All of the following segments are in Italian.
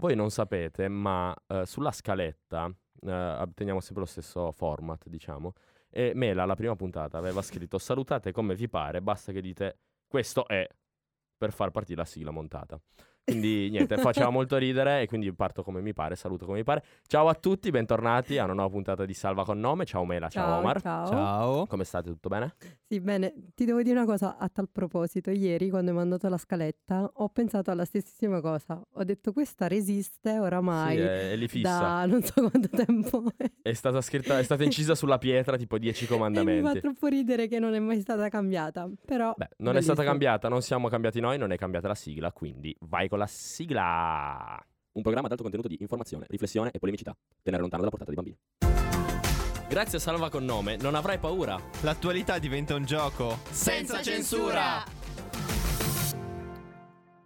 voi non sapete, ma eh, sulla scaletta eh, teniamo sempre lo stesso format, diciamo. E Mela, la prima puntata, aveva scritto salutate come vi pare, basta che dite questo è per far partire la sigla montata. Quindi niente, faceva molto ridere e quindi parto come mi pare, saluto come mi pare. Ciao a tutti, bentornati a una nuova puntata di Salva con nome. Ciao Mela, ciao, Ciao, Omar. ciao. Ciao. Come state? Tutto bene? Sì, bene, ti devo dire una cosa a tal proposito. Ieri, quando hai mandato la scaletta, ho pensato alla stessissima cosa. Ho detto, questa resiste oramai Sì, è, è lì fissa. da non so quanto tempo. È stata scritta, è stata incisa sulla pietra tipo 10 e mi fa comandamenti. troppo ridere che non è mai stata cambiata. Però, Beh, non è stata bellissimo. cambiata, non siamo cambiati noi, non è cambiata la sigla, quindi vai con la sigla. Un programma ad alto contenuto di informazione, riflessione e polemicità. Tenere lontano dalla portata dei bambini. Grazie a Salva con nome, non avrai paura. L'attualità diventa un gioco Senza censura!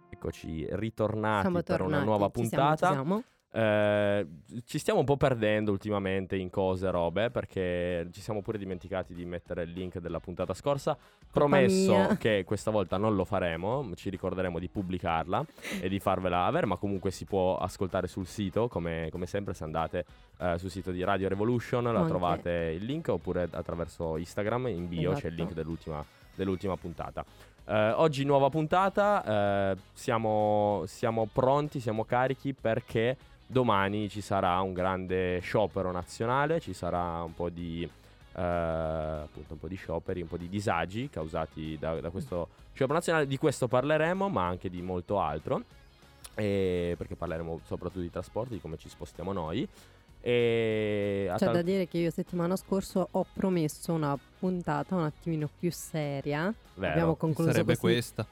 Eccoci ritornati siamo per tornati. una nuova ci siamo, puntata. ci siamo. Eh, ci stiamo un po' perdendo ultimamente in cose, robe, perché ci siamo pure dimenticati di mettere il link della puntata scorsa. Promesso che questa volta non lo faremo, ci ricorderemo di pubblicarla e di farvela avere, ma comunque si può ascoltare sul sito, come, come sempre se andate eh, sul sito di Radio Revolution, la Anche. trovate il link, oppure attraverso Instagram, in bio c'è il Esatto. link dell'ultima, dell'ultima puntata. Eh, oggi nuova puntata, eh, siamo, siamo pronti, siamo carichi perché domani ci sarà un grande sciopero nazionale, ci sarà un po' di, eh, appunto un po' di scioperi, un po' di disagi causati da, da questo sciopero nazionale. Di questo parleremo, ma anche di molto altro, e perché parleremo soprattutto di trasporti, di come ci spostiamo noi. E C'è tal- da dire che io settimana scorsa ho promesso una puntata un attimino più seria. Vero. Abbiamo concluso Sarebbe così. questa.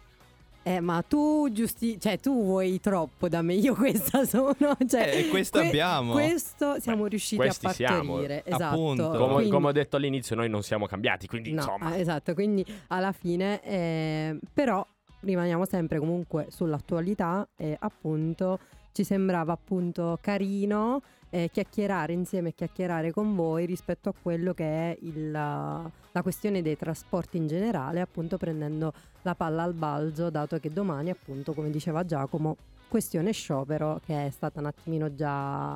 Eh, ma tu giusti, cioè tu vuoi troppo da me, io questa sono, cioè Eh, questo abbiamo. Questo siamo Beh, riusciti a questi siamo, partorire, esatto. appunto. come, Quindi- come ho detto all'inizio, noi non siamo cambiati, quindi no, insomma. ah, esatto, quindi alla fine eh, però rimaniamo sempre comunque sull'attualità e appunto ci sembrava appunto carino eh, chiacchierare insieme e chiacchierare con voi rispetto a quello che è il, la questione dei trasporti in generale, appunto prendendo la palla al balzo, dato che domani appunto, come diceva Giacomo, questione sciopero che è stata un attimino già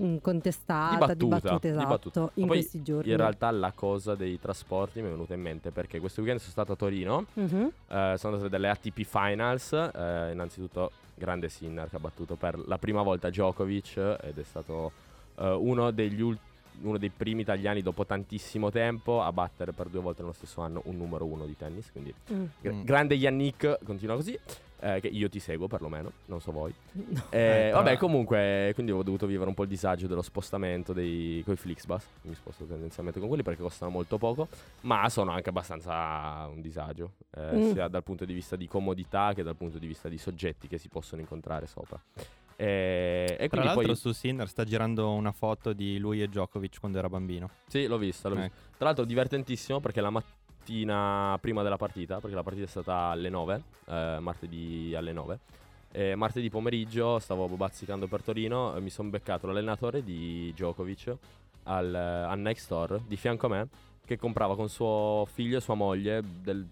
mm, contestata, Dibattuta, dibattuta, esatto, dibattuta. In poi, questi giorni. In realtà la cosa dei trasporti mi è venuta in mente perché questo weekend sono stato a Torino, Mhm. eh, sono andate delle ATP Finals, eh, innanzitutto grande Sinner che ha battuto per la prima volta Djokovic ed è stato eh, uno degli ultimi uno dei primi italiani dopo tantissimo tempo a battere per due volte nello stesso anno un numero uno di tennis. Quindi Mm. gra- Mm. grande Yannick, continua così. Eh, che io ti seguo perlomeno, non so voi. No. Eh, Eh, vabbè, però- comunque, quindi ho dovuto vivere un po' il disagio dello spostamento dei coi Flixbus. Mi sposto tendenzialmente con quelli perché costano molto poco, ma sono anche abbastanza un disagio, eh, Mm. sia dal punto di vista di comodità che dal punto di vista di soggetti che si possono incontrare sopra. Eh, e Tra quindi l'altro poi su Sinner sta girando una foto di lui e Djokovic quando era bambino. sì, l'ho vista, l'ho vista. Ecco. Tra l'altro divertentissimo perché la mattina prima della partita, perché la partita è stata alle 9, eh, martedì alle 9. E martedì pomeriggio stavo bazzicando per Torino e mi sono beccato l'allenatore di Djokovic al, al Nike Store di fianco a me che comprava con suo figlio e sua moglie del-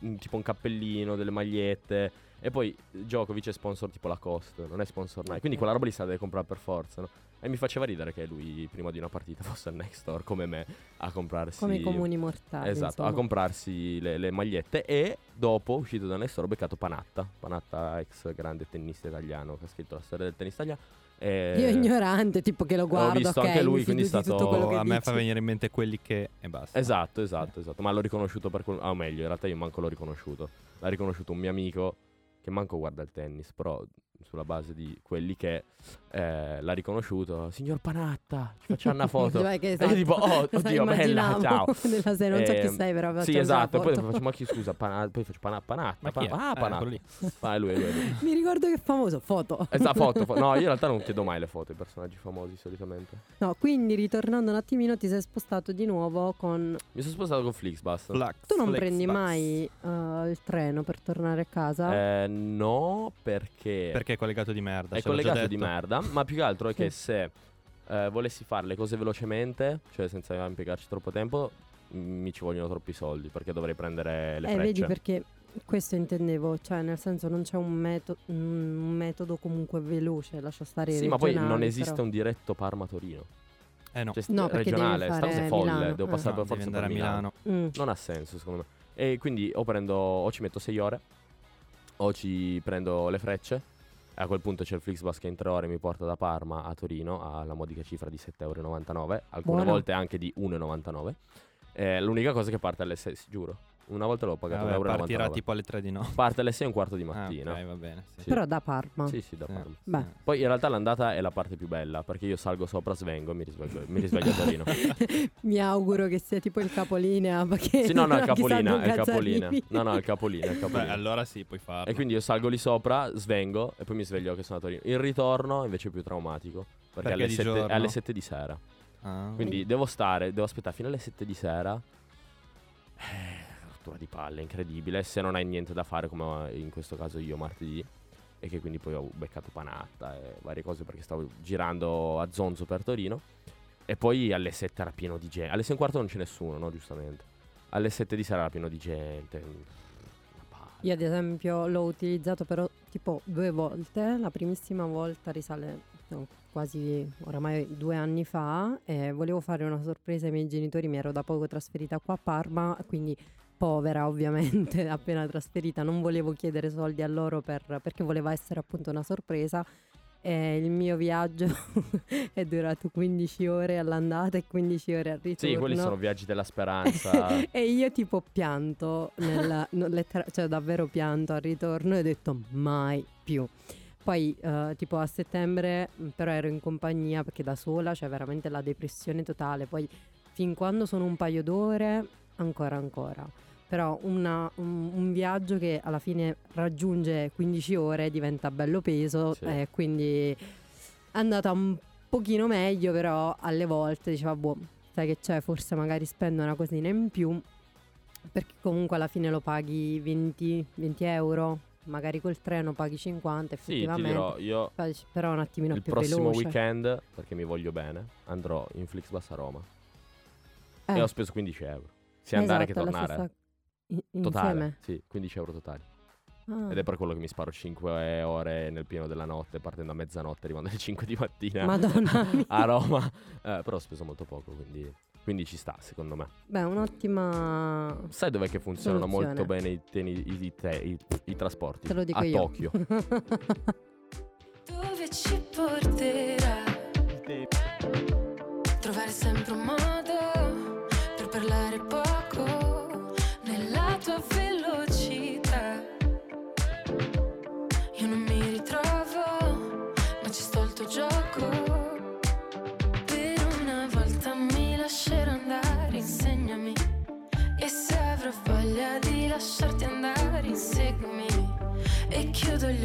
un- tipo un cappellino, delle magliette e poi Djokovic è sponsor tipo Lacoste, non è sponsor Nike, quindi quella roba lì se la deve comprare per forza, no? E mi faceva ridere che lui prima di una partita fosse al Nike Store come me a comprarsi come i comuni mortali. Esatto, insomma. a comprarsi le, le magliette e dopo, uscito dal Nike Store, ho beccato Panatta, Panatta ex grande tennista italiano che ha scritto la storia del tennis italiano. E Io ignorante, tipo che lo guardo, visto ok, anche lui, quindi è stato- quello che a me dici. fa venire in mente quelli che e basta. Esatto, esatto, esatto. Ma l'ho riconosciuto per quel... Ah, o meglio, in realtà io manco l'ho riconosciuto. L'ha riconosciuto un mio amico che manco guarda il tennis, però sulla base di quelli che eh, l'ha riconosciuto. Signor Panatta, ci facciamo una foto. Cioè, che E io esatto. tipo, oh, oddio, bella, ciao. nella serie, non so chi Ehm, sei, però Sì, facciamo esatto. Poi foto. faccio, ma chi scusa, pana- poi faccio pana- Panatta. Ma chi è? pa- ah, Eh, Panatta. quello lì. Ah, è lui, è lui, lui. Mi ricordo che è famoso, foto. Esatto, foto, fo- No, io in realtà non chiedo mai le foto ai personaggi famosi solitamente. No, quindi ritornando un attimino ti sei spostato di nuovo con... Mi sono spostato con Flixbus. Flax, Tu non flex, prendi mai eh, il treno per tornare a casa? Eh, no, perché, Perché è collegato di merda. è collegato di merda. Ma più che altro è che se eh, volessi fare le cose velocemente, cioè senza impiegarci troppo tempo, m- mi ci vogliono troppi soldi perché dovrei prendere le eh, vedi frecce. perché questo intendevo, cioè nel senso non c'è un, meto- un metodo comunque veloce, lascia stare Sì, ma poi non esiste però. un diretto Parma-Torino. Eh no, Cioè, No, devi regionale, sta cosa è folle, Milano, devo eh. passare no, per forza andare a per Milano. Milano. Mm. Non ha senso, secondo me. E quindi o prendo, o ci metto 6 ore, o ci prendo le frecce. A quel punto c'è il Flixbus che in 3 ore mi porta da Parma a Torino alla modica cifra di 7,99€, alcune Buono. volte anche di 1,99€. Eh, l'unica cosa che parte alle 6, sì, giuro. Una volta l'ho pagato Vabbè, 1,99€. partirà tipo alle 3 di notte. Parte alle 6 e un quarto di Ah, mattina. ok, va bene. Sì. Sì. Però da Parma. Sì, sì, da Sì. Parma. Beh. Poi in realtà l'andata è la parte più bella perché io salgo sopra, svengo e mi risveglio, mi risveglio a Torino. Mi auguro che sia tipo il capolinea. Perché sì, no, no, è il dove è il arrivi. No, no, è il capolina, è il Beh, capolina. allora sì, puoi farlo. E quindi io salgo lì sopra, svengo e poi mi sveglio che sono a Torino. Il ritorno invece è più traumatico perché, Perché alle, di 7, giorno? è alle 7 di sera. Ah. Quindi devo stare, devo aspettare fino alle 7 di sera. Eh, rottura di palle, incredibile. Se non hai niente da fare, come in questo caso io martedì. E che quindi poi ho beccato panatta e varie cose perché stavo girando a Zonzo per Torino. E poi alle 7 era pieno di gente. Alle 6 e un quarto non c'è nessuno, no? Giustamente. Alle 7 di sera era pieno di gente. Io ad esempio l'ho utilizzato però tipo due volte. La primissima volta risale no, quasi oramai due anni fa e volevo fare una sorpresa ai miei genitori. Mi ero da poco trasferita qua a Parma, quindi povera ovviamente, appena trasferita. Non volevo chiedere soldi a loro per- perché voleva essere appunto una sorpresa. E il mio viaggio è durato 15 ore all'andata e 15 ore al ritorno. Sì, quelli sono viaggi della speranza. e io tipo pianto, nel, no, lettera- cioè davvero pianto al ritorno e ho detto mai più. Poi eh, tipo a settembre mh, però ero in compagnia perché da sola c'è veramente la depressione totale. Poi fin quando sono un paio d'ore ancora ancora. Però una- un, un viaggio che alla fine raggiunge 15 ore diventa bello peso Sì. e quindi è andata un pochino meglio però alle volte diceva boh sai che c'è forse magari spendo una cosina in più perché comunque alla fine lo paghi 20, 20 euro magari col treno paghi 50 sì, ti effettivamente dirò, io però un attimino il più prossimo veloce weekend, perché mi voglio bene, andrò in Flixbus a Roma. Eh, E ho speso 15 euro. Sia andare che esatto, tornare. stessa- in- Totale. insieme Sì, 15 euro totali. Ah. Ed è per quello che mi sparo 5 ore nel pieno della notte, partendo a mezzanotte, arrivando alle 5 di mattina Madonna mia. a Roma. Eh, però ho speso molto poco, quindi, quindi ci sta, secondo me. Beh, un'ottima Sai dov'è che funzionano Soluzione. molto bene i, teni- i- i te- i- i trasporti? Te lo dico a io. Tokyo. Dove ci porterà?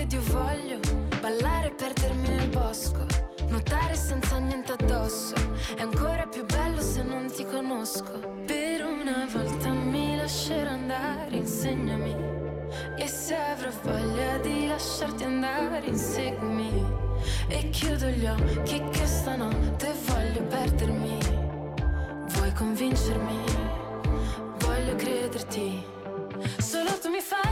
Ed io voglio Ballare e perdermi nel bosco Nuotare senza niente addosso È ancora più bello se non ti conosco Per una volta mi lascerò andare Insegnami E se avrò voglia di lasciarti andare Inseguimi E chiudo gli occhi che stanotte voglio perdermi Vuoi convincermi? Voglio crederti. Solo tu mi fai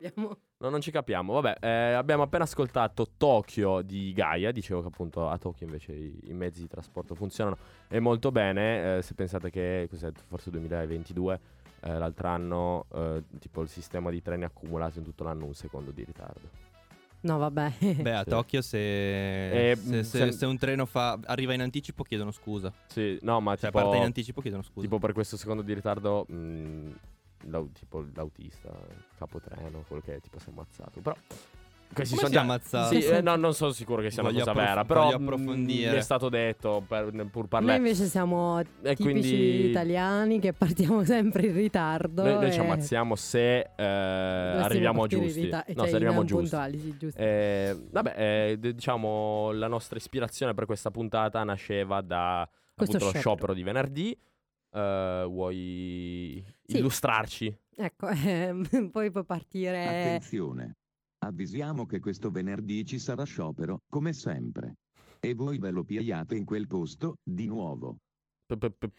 capiamo. No, non ci capiamo. Vabbè, eh, abbiamo appena ascoltato Tokyo di Gaia. Dicevo che appunto a Tokyo invece i, i mezzi di trasporto funzionano e molto bene. Eh, se pensate che cos'è, forse 2022, eh, l'altro anno, eh, tipo il sistema di treni accumulato in tutto l'anno un secondo di ritardo. No, vabbè. Beh, a Sì. Tokyo se, Eh, se, se- se- un treno fa, arriva in anticipo chiedono scusa. Sì, no, ma Cioè tipo, parte in anticipo chiedono scusa. tipo per questo secondo di ritardo, mh, l'au- tipo l'autista, capotreno, quello che è, tipo si è ammazzato. Però questi Come sono si già è ammazzato? Sì, eh, no, non sono sicuro che sia una Voglio cosa approf- vera, però voglio mh, approfondire. mi è stato detto per, pur Noi parlare. invece siamo E tipici quindi italiani che partiamo sempre in ritardo. noi, noi ci e ammazziamo se eh, arriviamo giusti. rita- no, cioè, se arriviamo giusti. puntuali, sì, giusto. Eh, vabbè, eh, diciamo la nostra ispirazione per questa puntata nasceva da Questo appunto, lo sciopero. sciopero di venerdì. Eh, vuoi Sì. illustrarci? Ecco, ehm, poi può partire... Attenzione. Avvisiamo che questo venerdì ci sarà sciopero, come sempre. E voi ve lo pigliate in quel posto, di nuovo.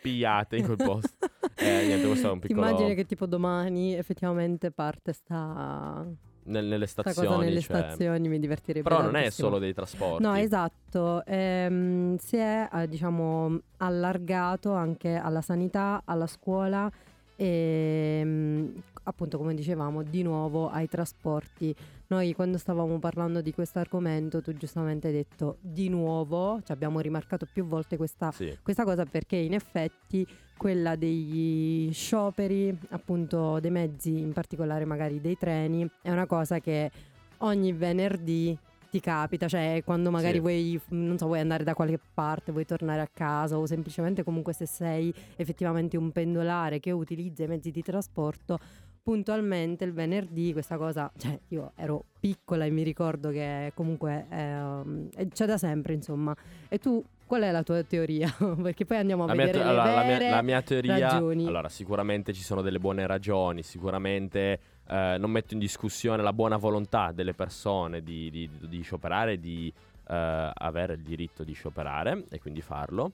Pigliate in quel posto. Eh, niente, questo è un Ti piccolo- immagini che tipo domani effettivamente parte sta, Nel- nelle sta stazioni. cosa nelle cioè. stazioni, mi divertirebbe Però non è solo dei trasporti. No, esatto, ehm, si è eh, diciamo allargato anche alla sanità, alla scuola e mm, appunto come dicevamo di nuovo ai trasporti. Noi quando stavamo parlando di questo argomento tu giustamente hai detto di nuovo, ci abbiamo rimarcato più volte questa Sì. questa cosa perché in effetti quella degli scioperi, appunto dei mezzi, in particolare magari dei treni, è una cosa che ogni venerdì ti capita, cioè quando magari Sì. vuoi, non so, vuoi andare da qualche parte, vuoi tornare a casa o semplicemente comunque se sei effettivamente un pendolare che utilizza i mezzi di trasporto, puntualmente il venerdì questa cosa, cioè io ero piccola e mi ricordo che comunque eh, c'è da sempre insomma. E tu qual è la tua teoria? Perché poi andiamo a La mia, vedere te- le allora, la mia- la mia teoria ragioni. allora sicuramente ci sono delle buone ragioni sicuramente eh, non metto in discussione la buona volontà delle persone di, di, di scioperare di eh, avere il diritto di scioperare e quindi farlo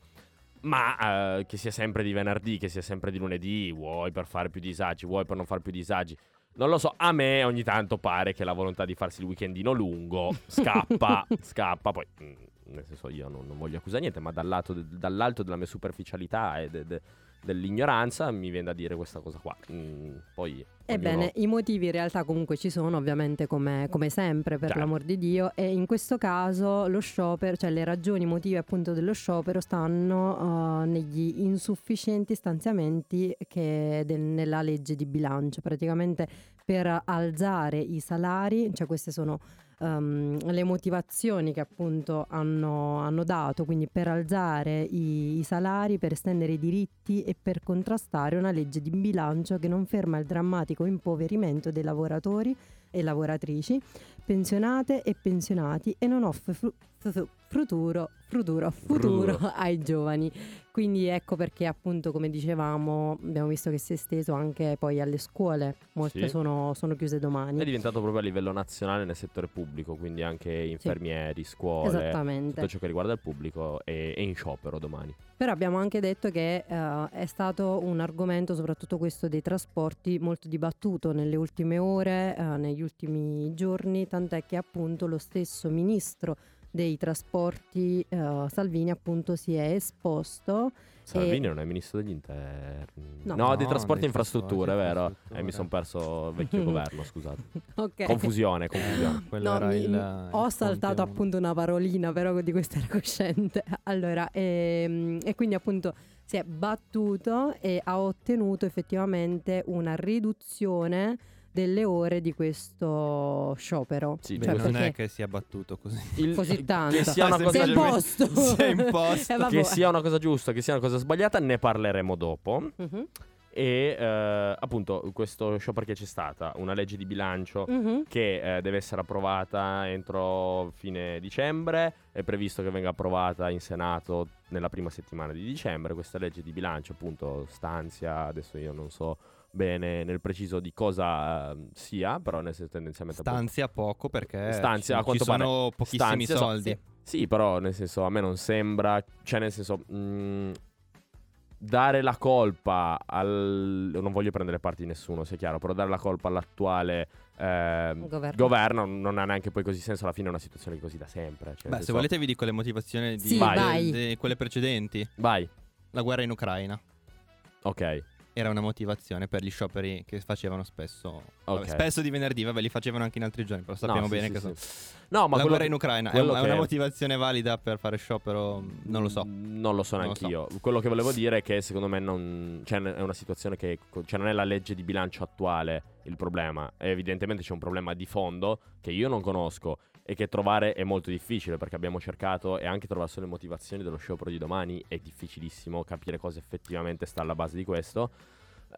ma eh, che sia sempre di venerdì che sia sempre di lunedì vuoi per fare più disagi vuoi per non fare più disagi? Non lo so, a me ogni tanto pare che la volontà di farsi il weekendino lungo scappa, scappa, poi mm, nel senso io non, non voglio accusare niente, ma dal lato dall'alto della mia superficialità e de- de- dell'ignoranza mi viene da dire questa cosa qua. Mm, poi Ebbene, ognuno- i motivi in realtà comunque ci sono, ovviamente come, come sempre, per Certo. l'amor di Dio, e in questo caso lo sciopero, cioè le ragioni i motivi appunto dello sciopero stanno uh, negli insufficienti stanziamenti che de- nella legge di bilancio, praticamente per alzare i salari, cioè queste sono um, le motivazioni che appunto hanno, hanno dato, quindi per alzare i, i salari, per estendere i diritti e per contrastare una legge di bilancio che non ferma il drammatico impoverimento dei lavoratori e lavoratrici, pensionate e pensionati e non offre fru- futuro, futuro, futuro ai giovani. Quindi ecco perché appunto come dicevamo abbiamo visto che si è esteso anche poi alle scuole, molte Sì. sono, sono chiuse domani. è diventato proprio a livello nazionale nel settore pubblico, quindi anche infermieri, scuole, Esattamente. tutto ciò che riguarda il pubblico è, è in sciopero domani. Però abbiamo anche detto che eh, è stato un argomento, soprattutto questo dei trasporti, molto dibattuto nelle ultime ore, eh, negli ultimi giorni, tant'è che appunto lo stesso ministro dei trasporti, eh, Salvini, appunto si è esposto. Salvini non è ministro degli interni. No. No, dei No, trasporti e dei infrastrutture, e vero? Eh, mi sono perso vecchio governo, scusate. Ok. Confusione, confusione. No, era mi- il, mi- il ho saltato Conte uno. appunto una parolina, però di questo ero cosciente. Allora, ehm, e quindi appunto si è battuto e ha ottenuto effettivamente una riduzione delle ore di questo sciopero. Sì, Cioè, non è che sia battuto così. Il- Così tanto. Che sia una cosa imposto. si è imposto. Eh, che sia una cosa giusta, che sia una cosa sbagliata, ne parleremo dopo. Mhm, E eh, appunto, questo sciopero che c'è stata, una legge di bilancio mhm. che eh, deve essere approvata entro fine dicembre. È previsto che venga approvata in Senato nella prima settimana di dicembre. Questa legge di bilancio, appunto, stanzia. Adesso io non so bene nel preciso di cosa eh, sia, però nel senso tendenzialmente appunto- Stanzia poco perché Stanzia, a quanto ci sono pare. pochissimi Stanzia, so- soldi. Sì, però nel senso a me non sembra, cioè nel senso mh, dare la colpa al... non voglio prendere parte di nessuno, sia chiaro, però dare la colpa all'attuale ehm, Governo. governo non ha neanche poi così senso, alla fine è una situazione così da sempre. Cioè, Beh, se senso- volete vi dico le motivazioni di, Sì, Vai. vai. di quelle precedenti. Vai, La guerra in Ucraina ok. Era una motivazione per gli scioperi che facevano spesso. vabbè, Ok. spesso di venerdì, vabbè, li facevano anche in altri giorni, però sappiamo No, bene sì, che sì. sono. No, ma la quello guerra che- in Ucraina è, che- una motivazione valida per fare sciopero? Non lo so. Mm, Non lo so Non lo neanche io. Quello che volevo dire è che secondo me non, cioè, è una situazione che cioè, non è la legge di bilancio attuale il problema. E evidentemente c'è un problema di fondo che io non conosco e che trovare è molto difficile perché abbiamo cercato e anche trovare solo le motivazioni dello sciopero di domani è difficilissimo capire cosa effettivamente sta alla base di questo.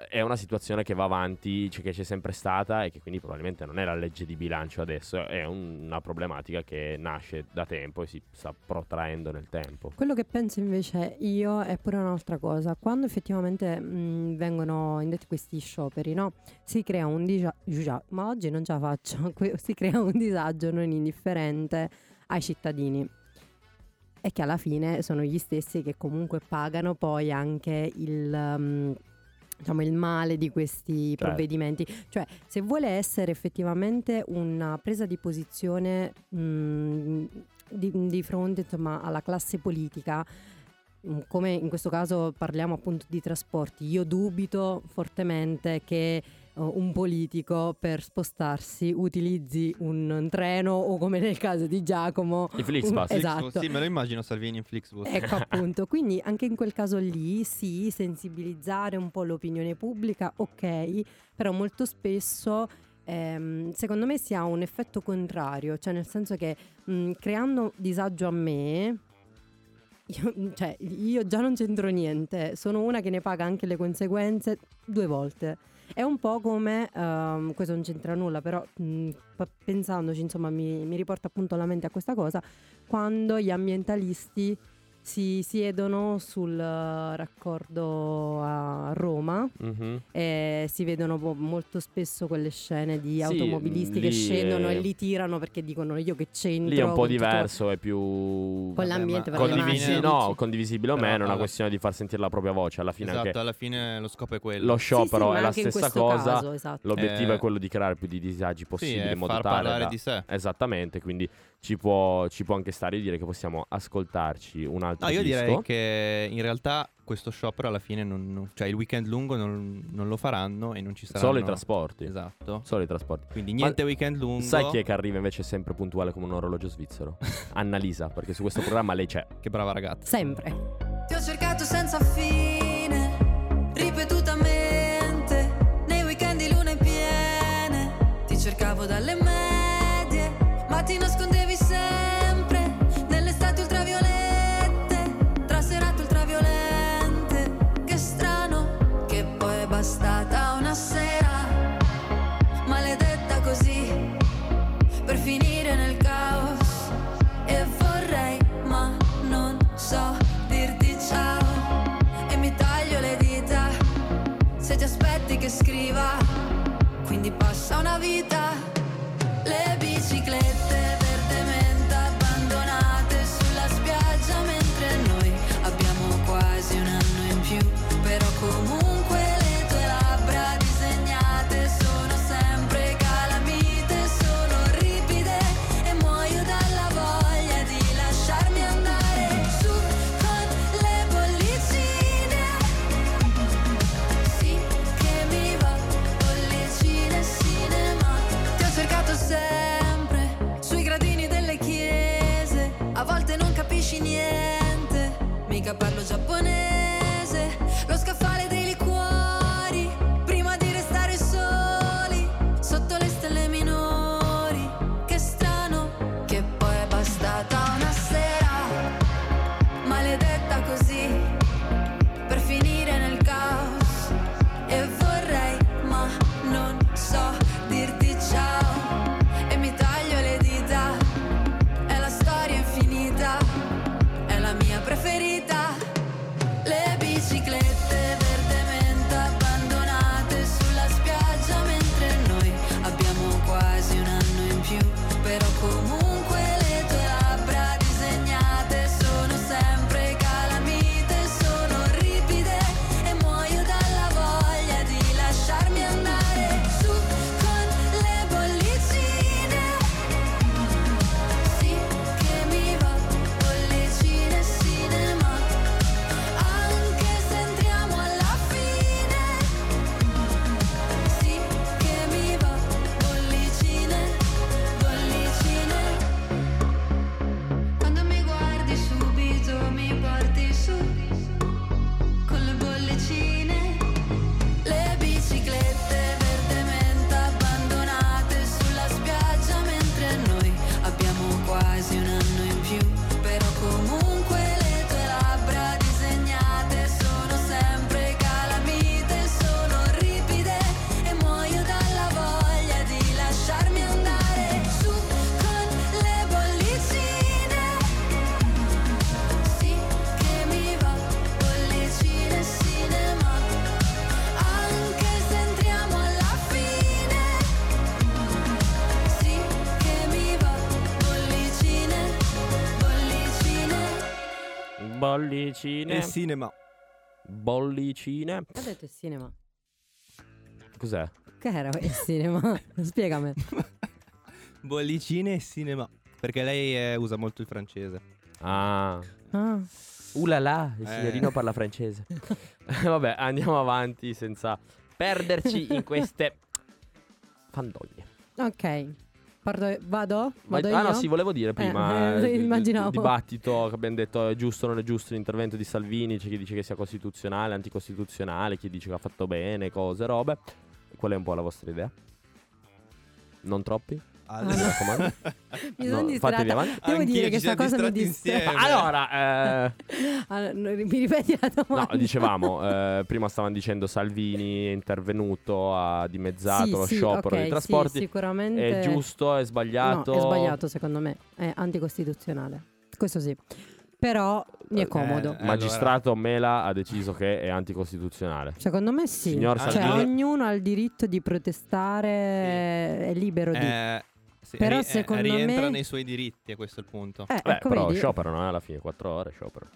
È una situazione che va avanti, cioè che c'è sempre stata e che quindi probabilmente non è la legge di bilancio adesso, è un- una problematica che nasce da tempo e si sta protraendo nel tempo. Quello che penso invece io è pure un'altra cosa. Quando effettivamente mh, vengono indetti questi scioperi, no? Si crea un disagio, ma oggi non ce la faccio, si crea un disagio non indifferente ai cittadini. E che alla fine sono gli stessi che comunque pagano poi anche il, um, diciamo, il male di questi Certo. provvedimenti. Cioè, se vuole essere effettivamente una presa di posizione mh, di, di fronte insomma, alla classe politica, come in questo caso parliamo appunto di trasporti, io dubito fortemente che un politico per spostarsi utilizzi un treno o come nel caso di Giacomo I Flixbus. un- esatto. Flixbus, Sì, me lo immagino Salvini in Flixbus. Ecco appunto, quindi anche in quel caso lì sì, sensibilizzare un po' l'opinione pubblica, ok, però molto spesso ehm, secondo me si ha un effetto contrario, cioè nel senso che mh, creando disagio a me, io, cioè, io già non c'entro niente, sono una che ne paga anche le conseguenze due volte. È un po' come, ehm, questo non c'entra nulla, però mh, pa- pensandoci, insomma, mi, mi riporta appunto alla mente a questa cosa, quando gli ambientalisti si siedono sul eh, raccordo a Roma Mhm. e si vedono molto spesso quelle scene di Sì, automobilisti che lì scendono è- e li tirano perché dicono io che c'entro. Lì è un po' con tutto- diverso, è più Con l'ambiente, ma le condivisi- no, condivisibile o Però meno, è una questione di far sentire la propria voce. Alla fine Esatto, anche alla fine lo scopo è quello. lo Sì, sì, sciopero ma è la stessa cosa. caso, esatto. L'obiettivo Eh, è quello di creare più di disagi Sì, possibili è in modo far tale parlare da- di sé. Esattamente, quindi ci può, ci può anche stare io direi che possiamo ascoltarci un altro No, io disco. direi che in realtà questo sciopero alla fine non, non- cioè il weekend lungo non, non lo faranno e non ci saranno Solo i trasporti. Esatto. Solo i trasporti. Quindi niente weekend lungo. Sai chi è che arriva invece sempre puntuale come un orologio svizzero? Annalisa, perché su questo programma lei c'è. Che brava ragazza. Sempre. Ti ho cercato senza fine, ripetutamente, nei weekend di lune piene. Ti cercavo dalle medie, ma ti nascondevi bollicine. E cinema. Bollicine. Ha detto il cinema. Cos'è? Che era il cinema? Spiegami. Bollicine e cinema. Perché lei eh, usa molto il francese. Ah. Ah. Uh là là, il Eh. signorino parla francese. Vabbè, andiamo avanti senza perderci in queste fandonie. Ok. Parto- vado? Vado ah io? no, sì, volevo dire prima Eh, eh, il- immaginavo. il dibattito che abbiamo detto è giusto o non è giusto l'intervento di Salvini, c'è chi dice che sia costituzionale, anticostituzionale, chi dice che ha fatto bene, cose, robe. Qual è un po' la vostra idea? Non troppi? Ah, Mi raccomando. Mi No, sono fatevi distratta. avanti. Devo Anch'io dire che siamo sta cosa mi distrae. insieme. Allora, eh, Allora, no, mi ripeti la domanda? no, dicevamo, eh, prima stavano dicendo Salvini è intervenuto, ha dimezzato Sì, lo sì, sciopero ok, dei sì, trasporti. sicuramente è giusto, è sbagliato? No, è sbagliato secondo me. È anticostituzionale. Questo sì. Però mi è comodo. Eh, Magistrato Mela ha deciso che è anticostituzionale. Secondo me sì. Signor cioè, Salvini- ognuno ha il diritto di protestare, è libero di. Eh, sì, Però ri- eh, secondo rientra me- nei suoi diritti, e questo è il punto. Eh, Beh, ecco, però vedi? sciopero non è alla fine, 4 ore sciopero.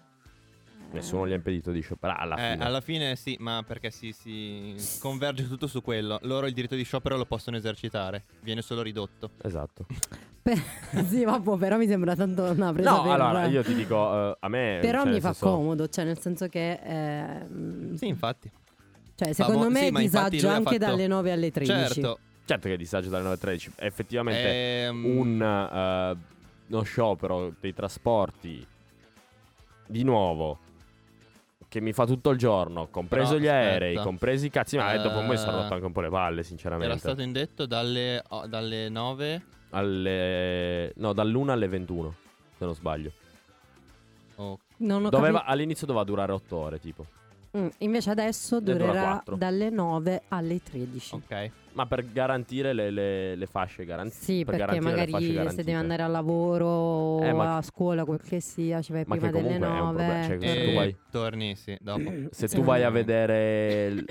Eh, Nessuno gli ha impedito di scioperare alla Eh, fine. alla fine sì, ma perché si, si converge tutto su quello. Loro il diritto di sciopero lo possono esercitare, viene solo ridotto. Esatto. Sì, vabbè, però mi sembra tanto una presa No, per- allora io ti dico, eh, a me... Però cioè, mi fa senso- comodo, cioè nel senso che eh, Sì, infatti. cioè, secondo Famo- me sì, disagio anche fatto- dalle 9 alle 13. Certo. Certo che è disagio dalle 9.13. Effettivamente ehm, un eh, uno sciopero dei trasporti di nuovo che mi fa tutto il giorno, compreso Però, gli aerei, aspetta. compresi i cazzi, ma eh, dopo mi sono Eh, rotto anche un po' le palle, sinceramente. era stato indetto dalle, oh, dalle 9 alle no, dall'1 alle 21, se non sbaglio. oh, Non ho Doveva, capi- all'inizio doveva durare 8 ore, tipo. Mm, invece adesso dura durerà quattro. dalle 9 alle 13. ok. Ma per garantire le, le- le fasce garantite. Sì, per perché magari se devi andare al lavoro o Eh, ma- a scuola, quel che sia, ci vai Ma prima che delle comunque è un 9. problema, cioè, se E tu vai- torni, sì, dopo. Se tu vai a vedere l-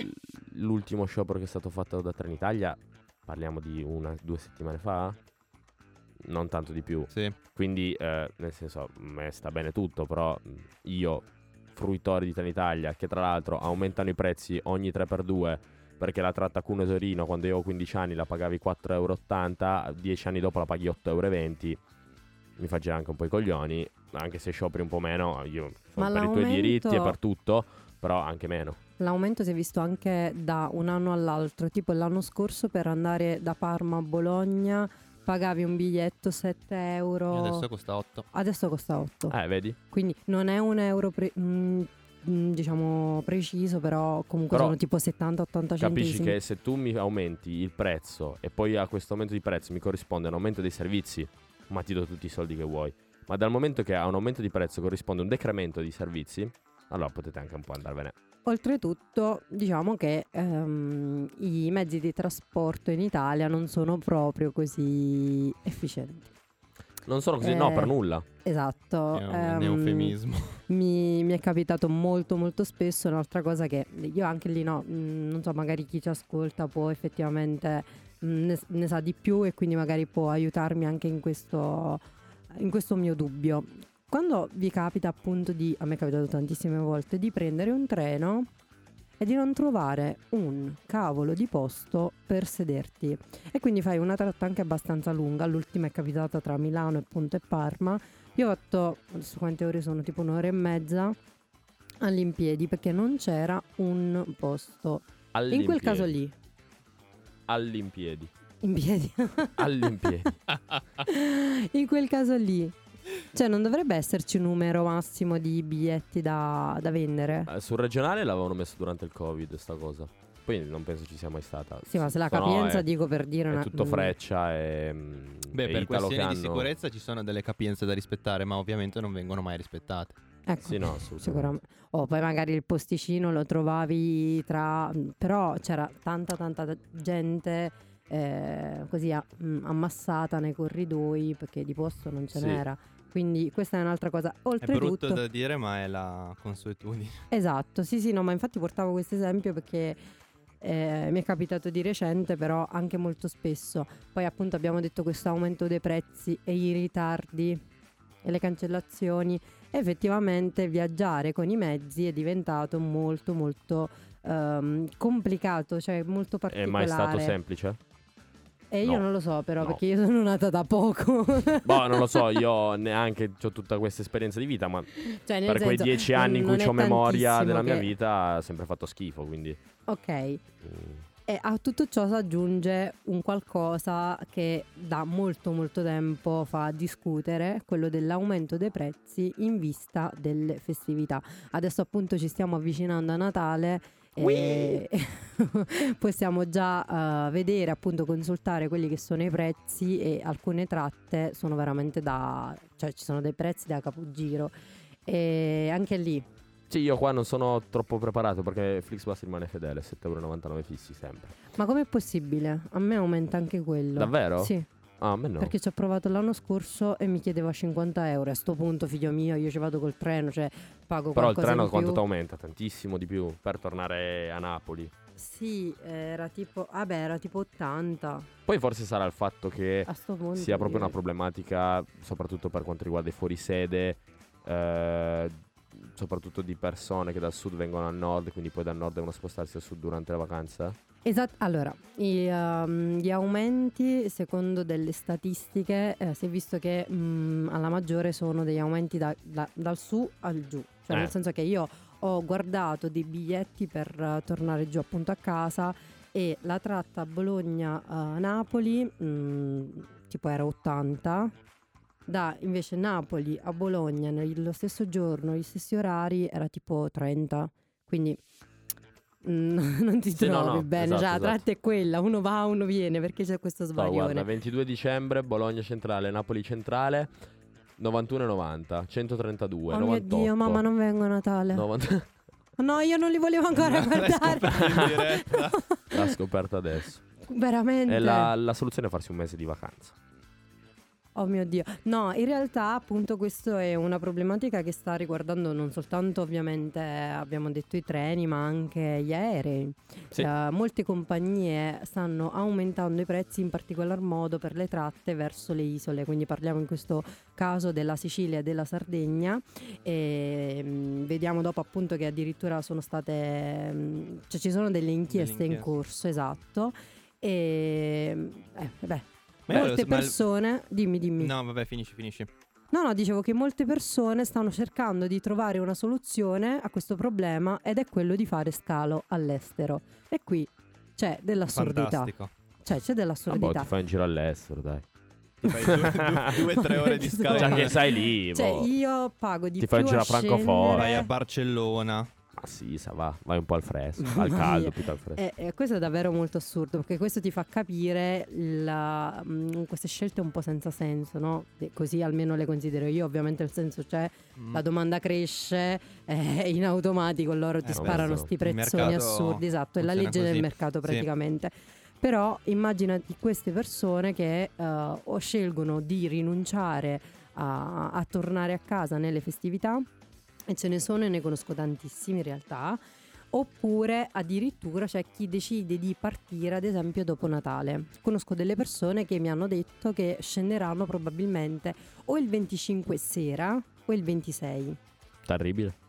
l'ultimo sciopero che è stato fatto da Trenitalia, parliamo di una due settimane fa, non tanto di più. Sì. Quindi, eh, nel senso, a me sta bene tutto, però mh, io, fruitore di Trenitalia, che tra l'altro aumentano i prezzi ogni 3x2, perché la tratta Cuneo-Torino, quando io ho 15 anni, la pagavi 4,80 euro, 10 anni dopo la paghi 8,20 euro, mi fa girare anche un po' i coglioni, anche se scioperi un po' meno, io sono per i tuoi diritti e per tutto, però anche meno. L'aumento si è visto anche da un anno all'altro, tipo l'anno scorso per andare da Parma a Bologna pagavi un biglietto 7 E euro, adesso costa 8. adesso costa 8. Eh, vedi? Quindi non è un euro pre- mm, mm, diciamo preciso, però comunque Però sono tipo 70-80 Capisci centesimi. che se tu mi aumenti il prezzo e poi a questo aumento di prezzo mi corrisponde un aumento dei servizi, ma ti do tutti i soldi che vuoi. Ma dal momento che a un aumento di prezzo corrisponde un decremento di servizi, allora potete anche un po' andarvene. Oltretutto, diciamo che ehm, i mezzi di trasporto in Italia non sono proprio così efficienti. Non sono così, no, Eh, per nulla. Esatto. È un, ehm, un eufemismo. mi, mi è capitato molto molto spesso un'altra cosa che io anche lì no, mh, non so, magari chi ci ascolta può effettivamente mh, ne, ne sa di più e quindi magari può aiutarmi anche in questo, in questo mio dubbio. Quando vi capita appunto di, a me è capitato tantissime volte, di prendere un treno e di non trovare un cavolo di posto per sederti e quindi fai una tratta anche abbastanza lunga, l'ultima è capitata tra Milano e Ponte Parma io ho fatto, adesso quante ore sono? Tipo un'ora e mezza all'impiedi perché non c'era un posto. In quel caso lì, All'impiedi. in piedi. All'impiedi. in quel caso lì. Cioè non dovrebbe esserci un numero massimo di biglietti da, da vendere. Eh, sul regionale l'avevano messo durante il Covid, sta cosa. Poi non penso ci sia mai stata. Sì, ma se la no, capienza è- dico per dire È una... tutto mm, freccia e. mm, Beh, e per Italo questioni che di hanno- sicurezza ci sono delle capienze da rispettare, ma ovviamente non vengono mai rispettate. Ecco. Sì, no. Sicuramente. O poi magari il posticino lo trovavi tra... Però c'era tanta tanta gente eh, così a- mm, ammassata nei corridoi perché di posto non ce Sì. n'era. Quindi questa è un'altra cosa. È brutto Oltretutto... da dire, ma è la consuetudine. Esatto, sì sì, no, ma infatti portavo questo esempio perché eh, mi è capitato di recente, però anche molto spesso. Poi appunto abbiamo detto questo aumento dei prezzi e i ritardi e le cancellazioni. Effettivamente viaggiare con i mezzi è diventato molto molto ehm, complicato, cioè molto È particolare. mai stato semplice? E io No. non lo so però No. perché io sono nata da poco. Boh, non lo so, io neanche ho tutta questa esperienza di vita, ma Cioè, per quei senso, dieci anni in non cui ho memoria della mia che- vita ha sempre fatto schifo, quindi... Ok. mm, E a tutto ciò si aggiunge un qualcosa che da molto molto tempo fa discutere, quello dell'aumento dei prezzi in vista delle festività. Adesso appunto ci stiamo avvicinando a Natale e possiamo già eh, vedere, appunto consultare quelli che sono i prezzi e alcune tratte sono veramente da... cioè ci sono dei prezzi da capogiro. E anche lì Sì, io qua non sono troppo preparato perché Flixbus rimane fedele, 7,99€ fissi sempre. Ma com'è possibile? A me aumenta anche quello. Davvero? Sì, Ah, no. perché ci ho provato l'anno scorso e mi chiedeva 50 euro. A sto punto, figlio mio, io ci vado col treno, cioè pago Però il treno quanto ti aumenta? Tantissimo di più per tornare a Napoli. Sì, era tipo, vabbè, era tipo 80. Poi forse sarà il fatto che sia proprio una problematica, soprattutto per quanto riguarda i fuorisede, eh, soprattutto di persone che dal sud vengono al nord, quindi poi dal nord devono spostarsi al sud durante la vacanza. Esatto, allora, i, um, gli aumenti, secondo delle statistiche, eh, si è visto che mm, alla maggiore sono degli aumenti da- da- dal su al giù. Cioè, Eh. nel senso che io ho guardato dei biglietti per eh, tornare giù appunto a casa e la tratta Bologna-Napoli, mm, tipo era 80. Da invece Napoli a Bologna nello stesso giorno, gli stessi orari, era tipo 30. Quindi mm, non ti Sì, no, trovi no, bene. esatto, cioè, la esatto. tratta è quella, uno va, uno viene perché c'è questo No, svarione. guarda, 22 dicembre, Bologna centrale, Napoli centrale, 91,90, 132, oh mio 98. Dio, mamma, non vengo a Natale. 90 No, io non li volevo ancora No, guardare. in diretta. L'ha scoperta adesso. Veramente. E la, la soluzione è farsi un mese di vacanza. Oh mio Dio. No, in realtà appunto questo è una problematica che sta riguardando non soltanto ovviamente abbiamo detto i treni, ma anche gli aerei. Sì. Eh, molte compagnie stanno aumentando i prezzi in particolar modo per le tratte verso le isole, quindi parliamo in questo caso della Sicilia e della Sardegna e mh, vediamo dopo appunto che addirittura sono state mh, cioè ci sono delle inchieste in inchieste. corso, esatto. E eh, beh, Ma molte lo- ma il- persone, dimmi, dimmi. No, vabbè, finisci, finisci. No, no, dicevo che molte persone stanno cercando di trovare una soluzione a questo problema ed è quello di fare scalo all'estero. E qui c'è dell'assurdità. Fantastico. Cioè, c'è Ah, boh, dell'assurdità. ti fai un giro all'estero, dai. Ti fai due, due, due, tre ore di scalo. Già che sai lì, Cioè, boh. io pago di Ti più fai un giro a Francoforte. scendere- Vai a Barcellona. Sì, sa va, vai un po' al fresco, al caldo, più che al fresco. Eh, eh, questo è davvero molto assurdo perché questo ti fa capire la- mm, queste scelte un po' senza senso, no? E così almeno le considero io. Ovviamente il senso c'è, Mm. la domanda cresce, eh, in automatico loro ti Eh, sparano vabbè, sti il prezzoni mercato assurdi, esatto, è la legge del così. mercato Sì. praticamente. Però immaginati queste persone che eh, o scelgono di rinunciare a, a tornare a casa nelle festività, e ce ne sono e ne conosco tantissimi in realtà, oppure addirittura c'è chi decide di partire ad esempio dopo Natale. Conosco delle persone che mi hanno detto che scenderanno probabilmente o il 25 sera o il 26. Terribile.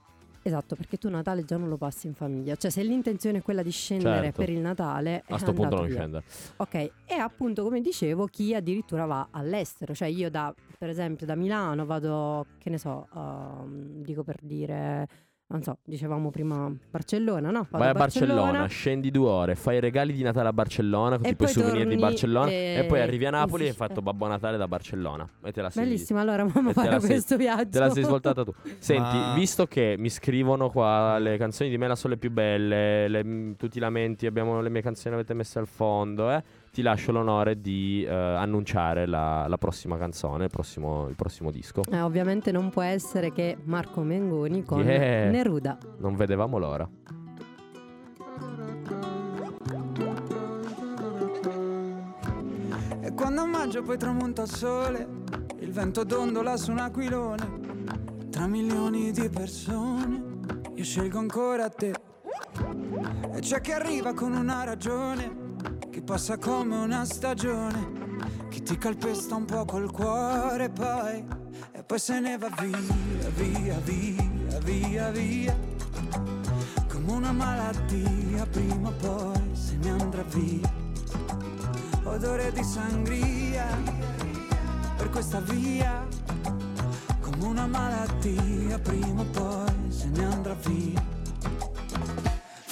Esatto, perché tu Natale già non lo passi in famiglia. Cioè, se l'intenzione è quella di scendere Certo. per il Natale, A sto punto non scende. Ok, e appunto come dicevo, chi addirittura va all'estero, cioè io da, per esempio da Milano vado, che ne so, ehm, dico per dire, non so, dicevamo prima Barcellona, no? Vado Vai a Barcellona, scendi due ore, fai i regali di Natale a Barcellona, con E tipo i poi souvenir di Barcellona, eh, e poi arrivi a Napoli e hai fatto Babbo Natale da Barcellona. E te la sei, Bellissima, allora mamma E farà sei- questo viaggio. te la sei svoltata tu. Senti, Ma- visto che mi scrivono qua le canzoni di Mela sono le più belle, le- mm, tutti i lamenti, abbiamo le mie canzoni avete messe al fondo, eh, ti lascio l'onore di eh, annunciare la, la prossima canzone, il prossimo, il prossimo disco. Eh, ovviamente non può essere che Marco Mengoni con Yeah. Neruda. Non vedevamo l'ora. E quando a maggio poi tramonta il sole, il vento dondola su un aquilone. Tra milioni di persone, io scelgo ancora te. E c'è chi arriva con una ragione, che passa come una stagione, che ti calpesta un po' col cuore poi e poi se ne va via, via, via, via, via. Come una malattia, prima o poi se ne andrà via. Odore di sangria per questa via. Come una malattia, prima o poi se ne andrà via.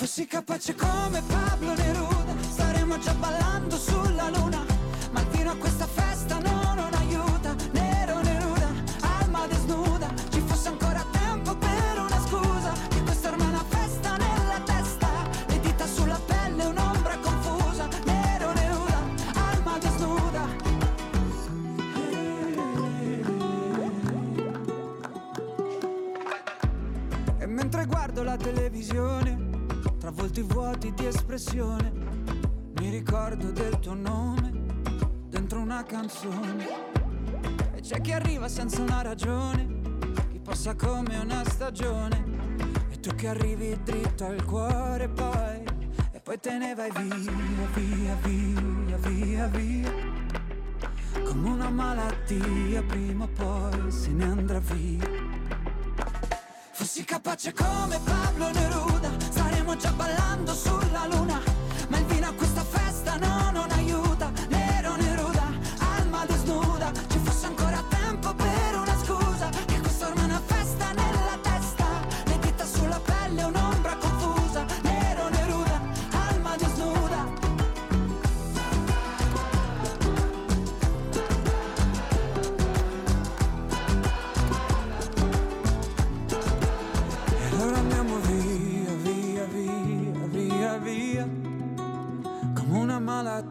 Fossi capace come Pablo Neruda, staremmo già ballando sulla luna. Ma il vino a questa festa no, non aiuta. Nero Neruda, alma desnuda. Ci fosse ancora tempo per una scusa. Che questa ormai è una festa nella testa. Le dita sulla pelle, un'ombra confusa. Nero Neruda, alma desnuda. E mentre guardo la televisione, volti vuoti di espressione, mi ricordo del tuo nome dentro una canzone. E c'è chi arriva senza una ragione, chi passa come una stagione. E tu che arrivi dritto al cuore poi, e poi te ne vai via, via, via, via, via. Come una malattia, prima o poi se ne andrà via. Fossi capace come Pablo Neruda, staremmo già ballando sulla luna. Ma il vino a questa festa no, non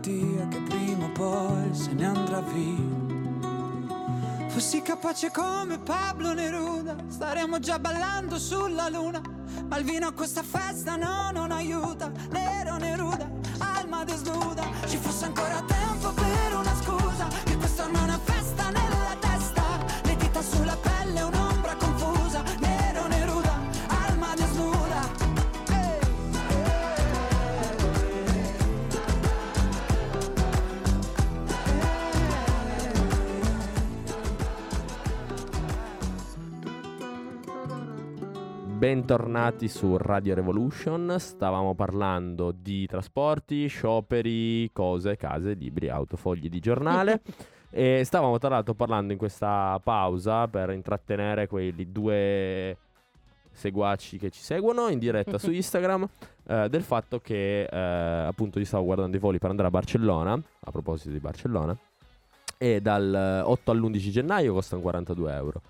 malattia che prima o poi se ne andrà via. Fossi capace come Pablo Neruda, staremmo già ballando sulla luna. Ma il vino a questa festa no, non aiuta. Nero Neruda, alma desnuda. Ci fosse ancora tempo per Bentornati su Radio Revolution. Stavamo parlando di trasporti, scioperi, cose, case, libri, auto, fogli di giornale. e stavamo tra l'altro parlando in questa pausa per intrattenere quei due seguaci che ci seguono in diretta su Instagram eh, del fatto che eh, appunto io stavo guardando i voli per andare a Barcellona, a proposito di Barcellona, e dal 8 all'11 gennaio costano 42 euro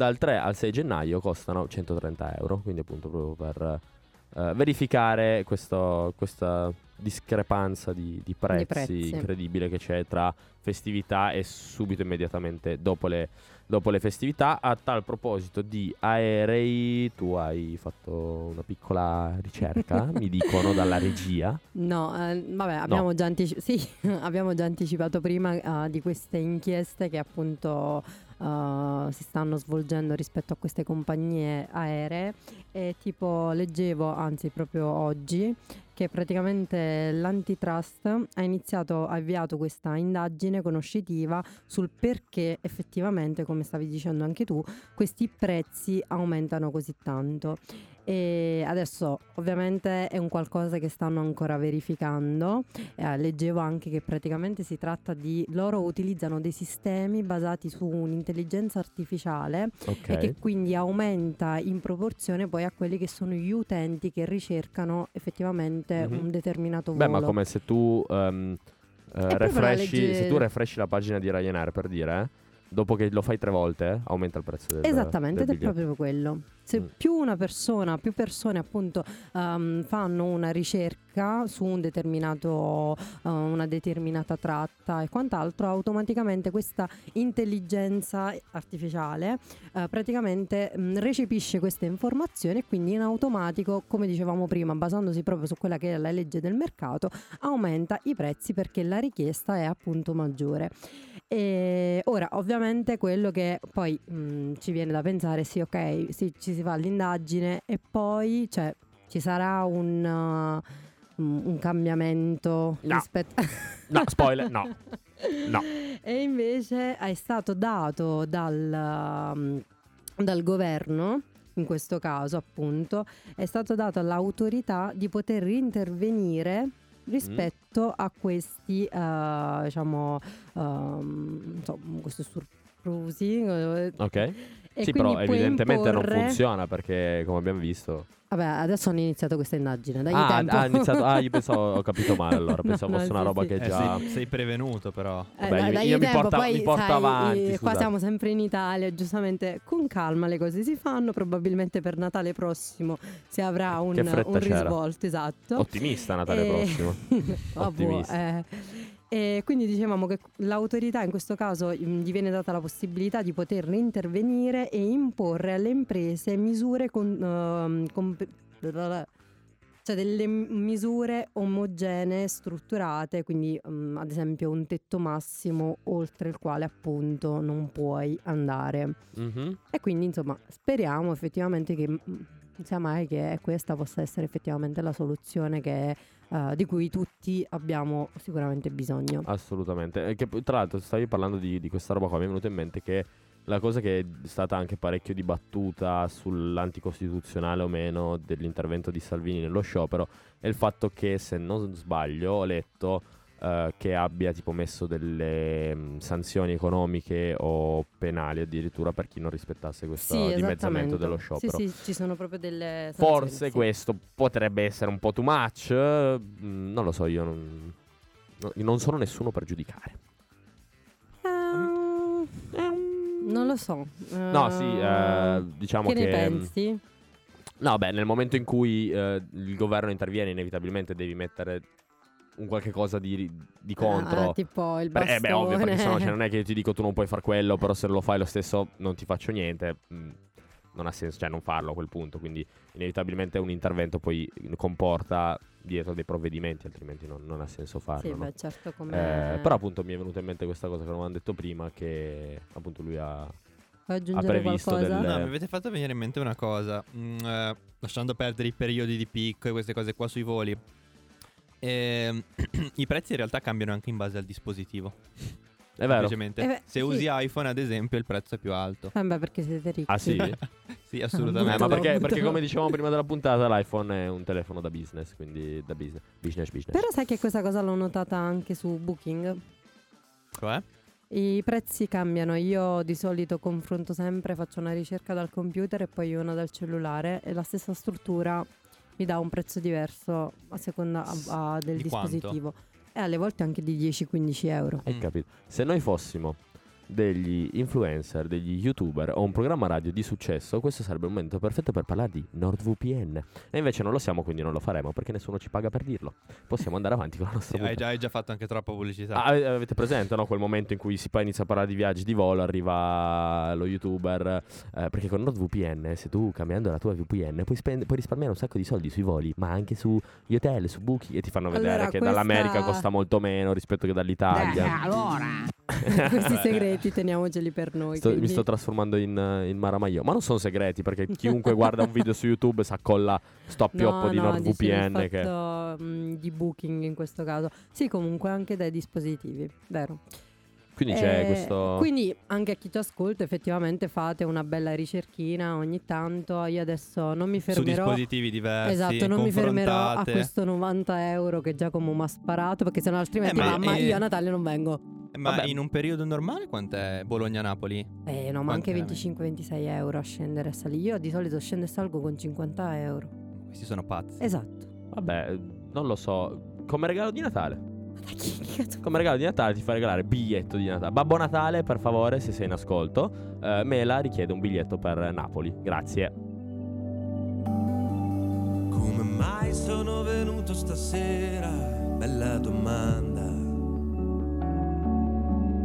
dal 3 al 6 gennaio costano 130 euro, quindi appunto proprio per eh, verificare questo- questa discrepanza di, di prezzi, prezzi. incredibile che c'è tra festività e subito immediatamente dopo le, dopo le festività. A tal proposito di aerei, tu hai fatto una piccola ricerca, mi dicono dalla regia. No, eh, vabbè, abbiamo, già anticip- sì, abbiamo già anticipato prima eh, di queste inchieste che appunto eh, si stanno svolgendo rispetto a queste compagnie aeree e tipo leggevo, anzi proprio oggi, che praticamente l'antitrust ha iniziato, ha avviato questa indagine conoscitiva sul perché effettivamente, come stavi dicendo anche tu, questi prezzi aumentano così tanto. E adesso ovviamente è un qualcosa che stanno ancora verificando. Eh, leggevo anche che praticamente si tratta di loro utilizzano dei sistemi basati su un'intelligenza artificiale Ok. e che quindi aumenta in proporzione poi a quelli che sono gli utenti che ricercano effettivamente Mhm. un determinato Beh, volo. ma come se tu proprio la refreshi, legge- se tu refreshi la pagina di Ryanair per dire, eh, dopo che lo fai tre volte, eh, aumenta il prezzo del Esattamente, del ed è proprio quello. Se Mm. più una persona, più persone appunto ehm, fanno una ricerca su un determinato, eh, una determinata tratta e quant'altro, automaticamente questa intelligenza artificiale eh, praticamente mh, recepisce queste informazioni e quindi in automatico, come dicevamo prima, basandosi proprio su quella che è la legge del mercato, aumenta i prezzi perché la richiesta è appunto maggiore. E ora, ovviamente, quello che poi mh, ci viene da pensare, sì, ok, sì, ci si fa l'indagine e poi cioè, ci sarà un, uh, un cambiamento No. rispetto. No, spoiler, no. No. E invece è stato dato dal, um, dal governo, in questo caso appunto, è stato dato all'autorità di poter intervenire rispetto a questi, eh, diciamo, ehm, insomma, questi surplusi. Eh, Ok. e sì, quindi però evidentemente non imporre- funziona perché, come abbiamo visto. Vabbè, adesso hanno iniziato questa indagine, dai Ah, tempo. ha iniziato. Ah, io pensavo, ho capito male allora. No, Pensavo no, fosse una sì, roba sì. che Eh, già. sei, sei prevenuto però. Eh, Vabbè, dai, io- io mi tempo, porta- poi, mi porto sai, avanti, eh, Qua scusate. siamo sempre in Italia, giustamente con calma le cose si fanno, probabilmente per Natale prossimo si avrà un, Che fretta un c'era. risvolto, esatto. Ottimista Natale E- prossimo. Vabbè, Ottimista. eh. E quindi dicevamo che l'autorità in questo caso mh, gli viene data la possibilità di poter intervenire e imporre alle imprese misure con, ehm, comp- cioè delle misure omogenee, strutturate, quindi mh, ad esempio un tetto massimo oltre il quale appunto non puoi andare. Mhm. E quindi insomma speriamo effettivamente che non sia mai che questa possa essere effettivamente la soluzione che, eh, di cui tutti abbiamo sicuramente bisogno. Assolutamente. E che poi, tra l'altro, stavi parlando di, di questa roba qua. Mi è venuto in mente che la cosa che è stata anche parecchio dibattuta sull'anticostituzionale o meno dell'intervento di Salvini nello sciopero è il fatto che, se non sbaglio, ho letto eh, che abbia tipo messo delle mm, sanzioni economiche o penali addirittura per chi non rispettasse questo Sì, dimezzamento dello sciopero. Sì, sì, ci sono proprio delle sanzioni, Forse sì. questo potrebbe essere un po' too much. mm, Non lo so, io non, no, non sono nessuno per giudicare. Ehm, Non lo so. No, sì, eh, diciamo che che. ne pensi? No, beh, nel momento in cui eh, il governo interviene, inevitabilmente devi mettere un qualche cosa di, di contro. Ah, tipo il bastone. eh beh, ovvio, perché sennò cioè, non è che io ti dico tu non puoi fare quello, però se lo fai lo stesso non ti faccio niente. mm, non ha senso, cioè non farlo a quel punto. Quindi inevitabilmente un intervento poi comporta dietro dei provvedimenti, altrimenti non, non ha senso farlo. Sì, no? beh, certo come... Eh, però appunto mi è venuta in mente questa cosa che non avevamo detto prima, che appunto lui ha... Aggiungere previsto qualcosa? del- No, mi avete fatto venire in mente una cosa, mm, eh, lasciando perdere i periodi di picco e queste cose qua sui voli. Ehm, I prezzi in realtà cambiano anche in base al dispositivo. È vero? Semplicemente. Eh beh, Se sì. usi iPhone, ad esempio, il prezzo è più alto. Eh beh, perché siete ricchi. Ah sì? Sì, Eh, assolutamente. ma perché, perché come dicevamo prima della puntata l'iPhone è un telefono da business, quindi da business, business, business. Però sai che questa cosa l'ho notata anche su Booking? Cioè? I prezzi cambiano. Io di solito confronto sempre, faccio una ricerca dal computer e poi una dal cellulare e la stessa struttura mi dà un prezzo diverso a seconda a- a- del Di quanto? dispositivo. E alle volte anche di 10-15 euro. Hai capito? Se noi fossimo degli influencer, degli youtuber o un programma radio di successo, questo sarebbe il momento perfetto per parlare di NordVPN. E invece non lo siamo, quindi non lo faremo perché nessuno ci paga per dirlo. Possiamo andare avanti con la nostra Sì, hai, già, hai già fatto anche troppa pubblicità. Ah, ave- avete presente no? quel momento in cui si poi inizia a parlare di viaggi di volo, arriva lo youtuber, eh, perché con NordVPN se tu cambiando la tua VPN puoi, spend- puoi risparmiare un sacco di soldi sui voli, ma anche sugli hotel, su Booking e ti fanno vedere Allora, che questa- dall'America costa molto meno rispetto che dall'Italia. Questi segreti teniamoceli per noi. Sto- mi quindi- sto trasformando in, in Maramaio, ma non sono segreti perché chiunque guarda un video su YouTube sa colla sto appioppo No, di no, NordVPN che... mh, di booking in questo caso. Sì, comunque anche dai dispositivi, vero. Quindi c'è Eh, questo... Quindi anche a chi ci ascolta effettivamente fate una bella ricerchina ogni tanto. Io adesso non mi Su fermerò. dispositivi diversi. Esatto, non mi fermerò a questo 90 euro che Giacomo mi ha sparato perché sennò altrimenti Eh, ma- mamma eh, io a Natale non vengo. Eh, Ma Vabbè. in un periodo normale quant'è Bologna-Napoli? Eh no, ma anche Quant'è? 25-26 euro a scendere e salire. Io di solito scendo e salgo con 50 euro. Questi sono pazzi. Esatto. Vabbè, non lo so. Come regalo di Natale. Ma da chi? Che cazzo? Come regalo di Natale ti fa regalare biglietto di Natale. Babbo Natale, per favore, se sei in ascolto, eh, Mela richiede un biglietto per Napoli. Grazie. Come mai sono venuto stasera? Bella domanda.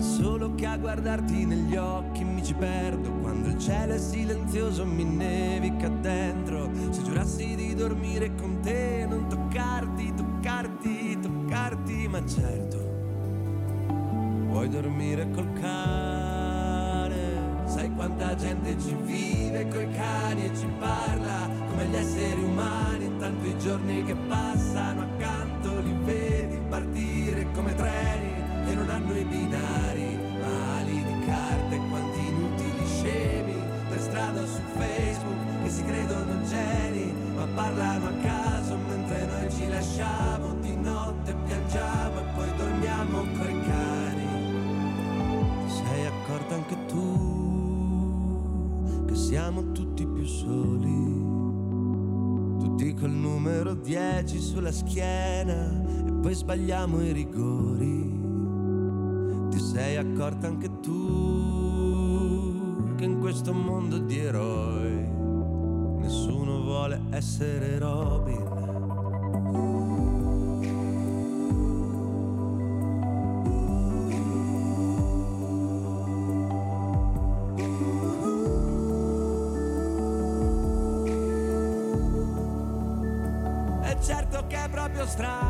Solo che a guardarti negli occhi mi ci perdo. Quando il cielo è silenzioso mi nevica dentro. Se giurassi di dormire con te Non toccarti, toccarti, toccarti Ma certo Vuoi dormire col cane. Sai quanta gente ci vive coi cani e ci parla Come gli esseri umani. Intanto i giorni che passano accanto li vedi partire come treni che non hanno i binari, mali di carte, quanti inutili scemi per strada su Facebook che si credono geni, ma parlano a caso mentre noi ci lasciamo di notte piangiamo e poi dormiamo coi cani. Ti sei accorta anche tu che siamo tutti più soli. Tutti col numero 10 sulla schiena e poi sbagliamo i rigori sei accorta anche tu che in questo mondo di eroi nessuno vuole essere Robin. E certo che è proprio strana la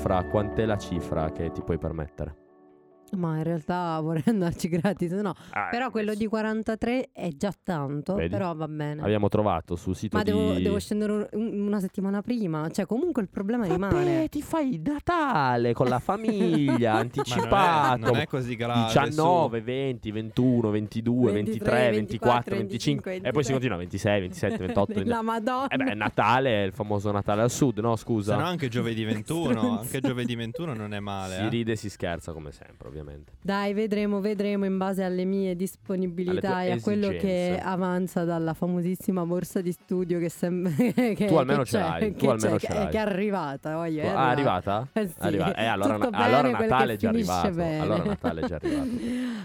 Cifra, quant'è la cifra che ti puoi permettere? Ma in realtà vorrei andarci gratis, no. Ah, Però quello di 43 è già tanto, Vedi? però va bene. Abbiamo trovato sul sito Ma di... devo, devo scendere un- una settimana prima, cioè comunque il problema Vabbè, rimane. ti fai il Natale con la famiglia, anticipato. non è così grave, 19, 20, 21, 22, 23, 23, 24, 25 25, e poi si continua 26, 27, 28, 29. La Madonna. Eh beh, Natale è il famoso Natale al sud, no? Scusa. Se no anche giovedì 21, Stronzo. anche giovedì 21 non è male. si eh. ride e si scherza come sempre, ovviamente. Dai, vedremo, vedremo in base alle mie disponibilità Alle e a quello che esigenze. avanza dalla famosissima borsa di studio che sembra che Tu almeno che ce l'hai, tu almeno ce l'hai. Che è arrivata, voglio, è Ah, è arrivata? Eh sì. Arriva- eh, allora, Tutto allora Natale è già arrivato. bene. Allora Natale è già arrivato.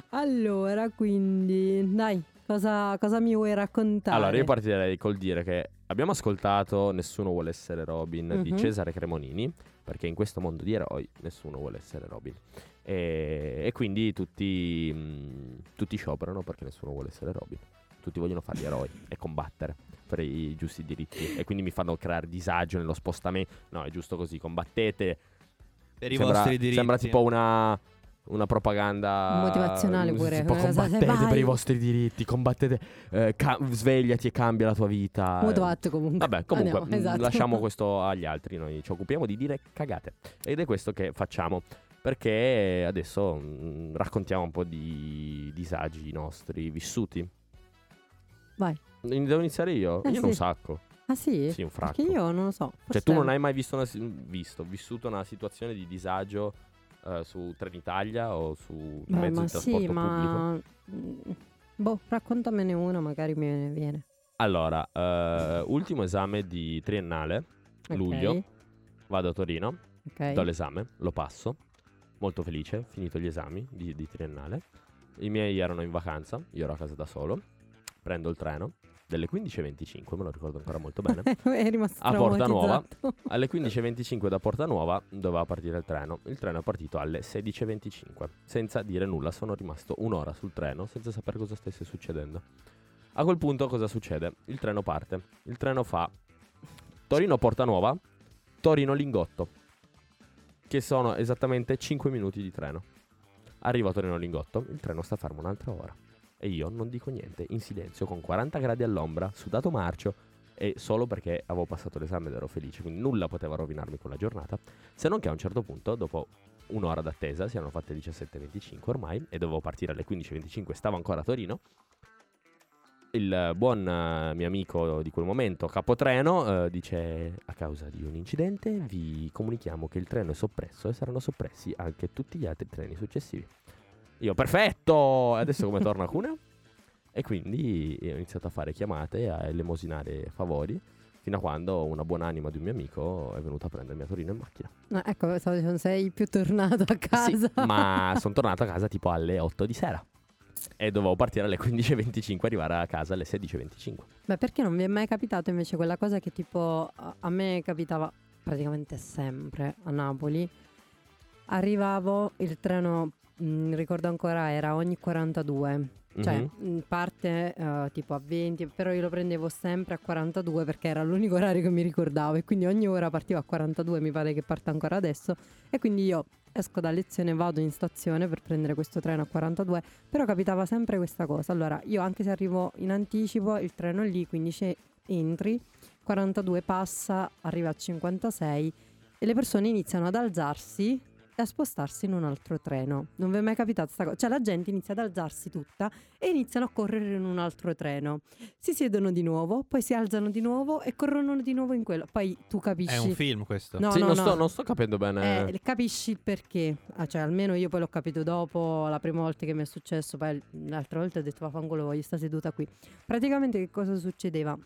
Allora, quindi, dai, cosa, cosa mi vuoi raccontare? Allora, io partirei col dire che abbiamo ascoltato Nessuno vuole essere Robin di Mhm. Cesare Cremonini, perché in questo mondo di eroi nessuno vuole essere Robin. E, e quindi tutti, mh, tutti scioperano perché nessuno vuole essere Robin. Tutti vogliono fare gli eroi e combattere per i giusti diritti. E quindi mi fanno creare disagio nello spostamento. No, è giusto così, combattete. Per i sembra, vostri diritti. sembra tipo una una propaganda Motivazionale mm, pure, tipo combattete vai. per i vostri diritti, combattete, eh, ca- svegliati e cambia la tua vita. Atto comunque. Vabbè, comunque, Andiamo, mh, esatto. lasciamo questo agli altri, noi ci occupiamo di dire cagate. Ed è questo che facciamo. Perché adesso mh, raccontiamo un po' di disagi nostri vissuti. Vai. Devo iniziare io? Eh, io sì. un sacco. Ah sì? Sì, un fracco. Perché io non lo so. Cioè, forse- tu non hai mai visto, una, visto vissuto una situazione di disagio eh, su Trenitalia o su Beh, mezzo ma di trasporto sì, ma... mm, Boh, raccontamene una, magari mi viene. Allora, eh, ultimo esame di triennale, Ok, luglio, vado a Torino, Ok. do l'esame, lo passo, molto felice, finito gli esami di, di triennale. I miei erano in vacanza, io ero a casa da solo, prendo il treno delle 15.25, me lo ricordo ancora molto bene. è rimasto A Porta Nuova. Alle 15.25 da Porta Nuova doveva partire il treno. Il treno è partito alle 16.25. Senza dire nulla, sono rimasto un'ora sul treno senza sapere cosa stesse succedendo. A quel punto cosa succede? Il treno parte. Il treno fa Torino-Porta Nuova, Torino-Lingotto. Che sono esattamente 5 minuti di treno. Arrivo a Torino-Lingotto, il treno sta fermo un'altra ora. E io non dico niente, in silenzio, con 40 gradi all'ombra, sudato marcio, e solo perché avevo passato l'esame ed ero felice, quindi nulla poteva rovinarmi quella giornata, se non che a un certo punto, dopo un'ora d'attesa, si erano fatte le 17.25 ormai, e dovevo partire alle 15.25, stavo ancora a Torino, il buon eh, mio amico di quel momento, capotreno, eh, dice a causa di un incidente vi comunichiamo che il treno è soppresso e saranno soppressi anche tutti gli altri treni successivi. Io, perfetto! Adesso come torno a Cuneo? E quindi ho iniziato a fare chiamate, a elemosinare favori, fino a quando una buonanima di un mio amico è venuta a prendermi a Torino in macchina. No, ecco, stavo dicendo, sei più tornato a casa. Sì, ma sono tornato a casa tipo alle 8 di sera. E dovevo partire alle 15.25 arrivare a casa alle 16.25. Beh, perché non vi è mai capitato invece quella cosa che tipo a me capitava praticamente sempre a Napoli? Arrivavo, il treno, mh, ricordo ancora, era ogni 42. Cioè, Mhm. mh, parte eh, tipo a 20, però io lo prendevo sempre a 42 perché era l'unico orario che mi ricordavo e quindi ogni ora partivo a 42, mi pare che parta ancora adesso e quindi io esco da lezione, vado in stazione per prendere questo treno a 42, però capitava sempre questa cosa. Allora, io anche se arrivo in anticipo, il treno è lì, quindi entri, 42 passa, arriva a 56 e le persone iniziano ad alzarsi a spostarsi in un altro treno. Non vi è mai capitato questa cosa? Cioè la gente inizia ad alzarsi tutta e iniziano a correre in un altro treno. Si siedono di nuovo, poi si alzano di nuovo e corrono di nuovo in quello. Poi tu capisci... È un film questo. No, sì, no, non, no. Sto, non sto capendo bene. Eh, capisci il perché, Ah, cioè almeno io poi l'ho capito dopo, la prima volta che mi è successo, poi l'altra volta ho detto vaffanculo voglio sta seduta qui. Praticamente che cosa succedeva?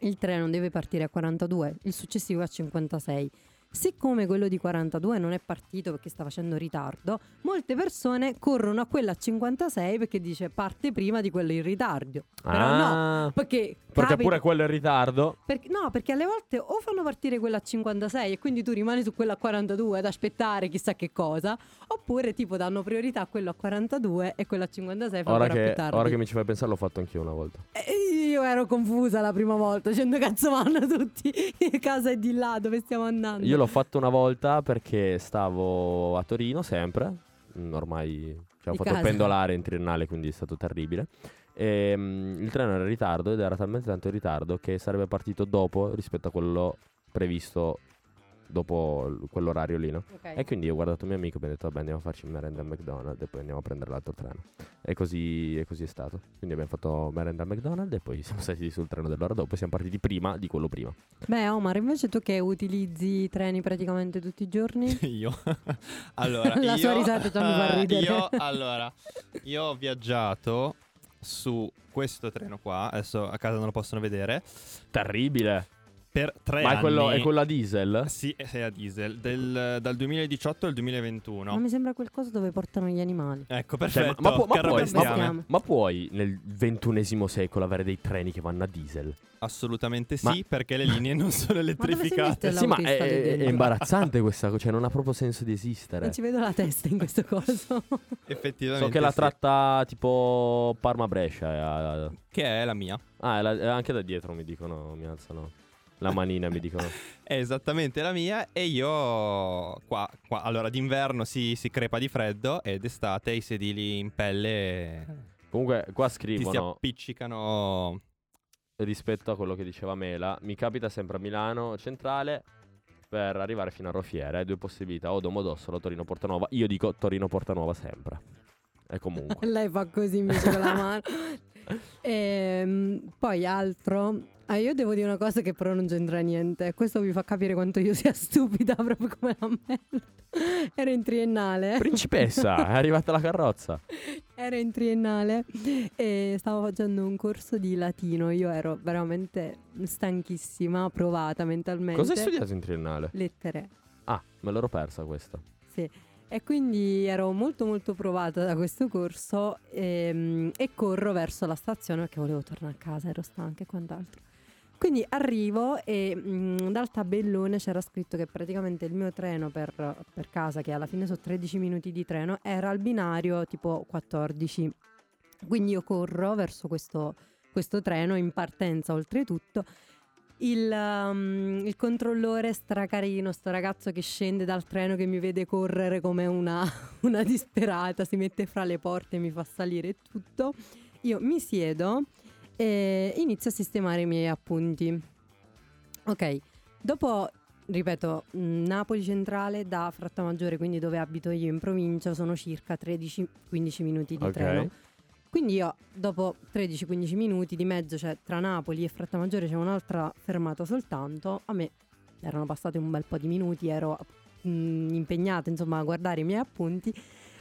Il treno deve partire a 42, il successivo a 56. Siccome quello di 42 non è partito perché sta facendo ritardo, molte persone corrono a quella a 56 perché dice parte prima di quello in ritardo. Però no, Ah, perché, perché capita- pure quello in ritardo. perché- no, perché alle volte o fanno partire quella a 56 e quindi tu rimani su quella a 42 ad aspettare chissà che cosa, oppure tipo danno priorità a quello a 42 e quello a 56 fa Ora ancora che, più tardi. ora che mi ci fai pensare, l'ho fatto anch'io una volta. E io ero confusa la prima volta, dicendo cazzo vanno tutti, casa è di là, dove stiamo andando? Io l'ho fatto una volta perché stavo a Torino sempre. mm, Ormai cioè, ho fatto casa. pendolare in triennale, quindi è stato terribile. E, mm, il treno era in ritardo ed era talmente tanto in ritardo che sarebbe partito dopo rispetto a quello previsto dopo l- quell'orario lì, no? Ok. E quindi ho guardato mio amico e abbiamo detto vabbè andiamo a farci merenda al McDonald's e poi andiamo a prendere l'altro treno. E così, e così è stato. Quindi abbiamo fatto merenda al McDonald's e poi siamo saliti sul treno dell'ora dopo e siamo partiti prima di quello prima. Beh Omar, invece tu che utilizzi i treni praticamente tutti i giorni? Io allora La io, sua risata già mi fa ridere. Io allora io ho viaggiato su questo treno qua, adesso a casa non lo possono vedere, Terribile! Per tre Ma anni. è quello, è quello a diesel? Sì, è a diesel, del- dal 2018 al 2021. Ma mi sembra qualcosa dove portano gli animali. Ecco, Cioè, perfetto. ma, ma ma carro puoi, ma- ma puoi nel ventunesimo secolo avere dei treni che vanno a diesel? Assolutamente sì, Ma- perché le linee non sono elettrificate. Sì, ma è, è- imbarazzante questa cosa, cioè non ha proprio senso di esistere. Non ci vedo la testa in questo coso. Effettivamente. So che la sì. tratta tipo Parma-Brescia. a- Che è la mia. Ah, è la- è anche da dietro mi dicono, mi alzano. La manina mi dicono. È esattamente la mia e io qua, qua allora d'inverno si, si crepa di freddo e d'estate i sedili in pelle Comunque qua ti si scrivono appiccicano. rispetto a quello che diceva Mela, mi capita sempre a Milano centrale per arrivare fino a Rofiere, hai due possibilità, o Domodossola o Torino Portanova. Io dico Torino Portanova sempre. E comunque. Lei fa così invece con la mano. Ehm, poi altro. Ah, io devo dire una cosa che però non c'entra niente. Questo vi fa capire quanto io sia stupida proprio come la merda. Era in triennale. Principessa, è arrivata la carrozza. Era in triennale e stavo facendo un corso di latino. Io ero veramente stanchissima, provata mentalmente. Cosa hai studiato in triennale? Lettere. Ah, me l'ero persa questa. Sì. E quindi ero molto molto provata da questo corso ehm, e, corro verso la stazione perché volevo tornare a casa, ero stanca e quant'altro. Quindi arrivo e mh, dal tabellone c'era scritto che praticamente il mio treno per, per casa, che alla fine sono 13 minuti di treno, era al binario tipo 14. Quindi io corro verso questo, questo treno in partenza oltretutto. Il, um, il controllore stracarino, sto ragazzo che scende dal treno che mi vede correre come una, una disperata, si mette fra le porte e mi fa salire tutto. Io mi siedo e inizio a sistemare i miei appunti. Ok, dopo, ripeto, Napoli centrale da Frattamaggiore, quindi dove abito io in provincia, sono circa 13-15 minuti di Ok. treno. Quindi io dopo 13-15 minuti di mezzo, cioè tra Napoli e Frattamaggiore c'è un'altra fermata soltanto, a me erano passati un bel po' di minuti, ero mh, impegnata insomma a guardare i miei appunti.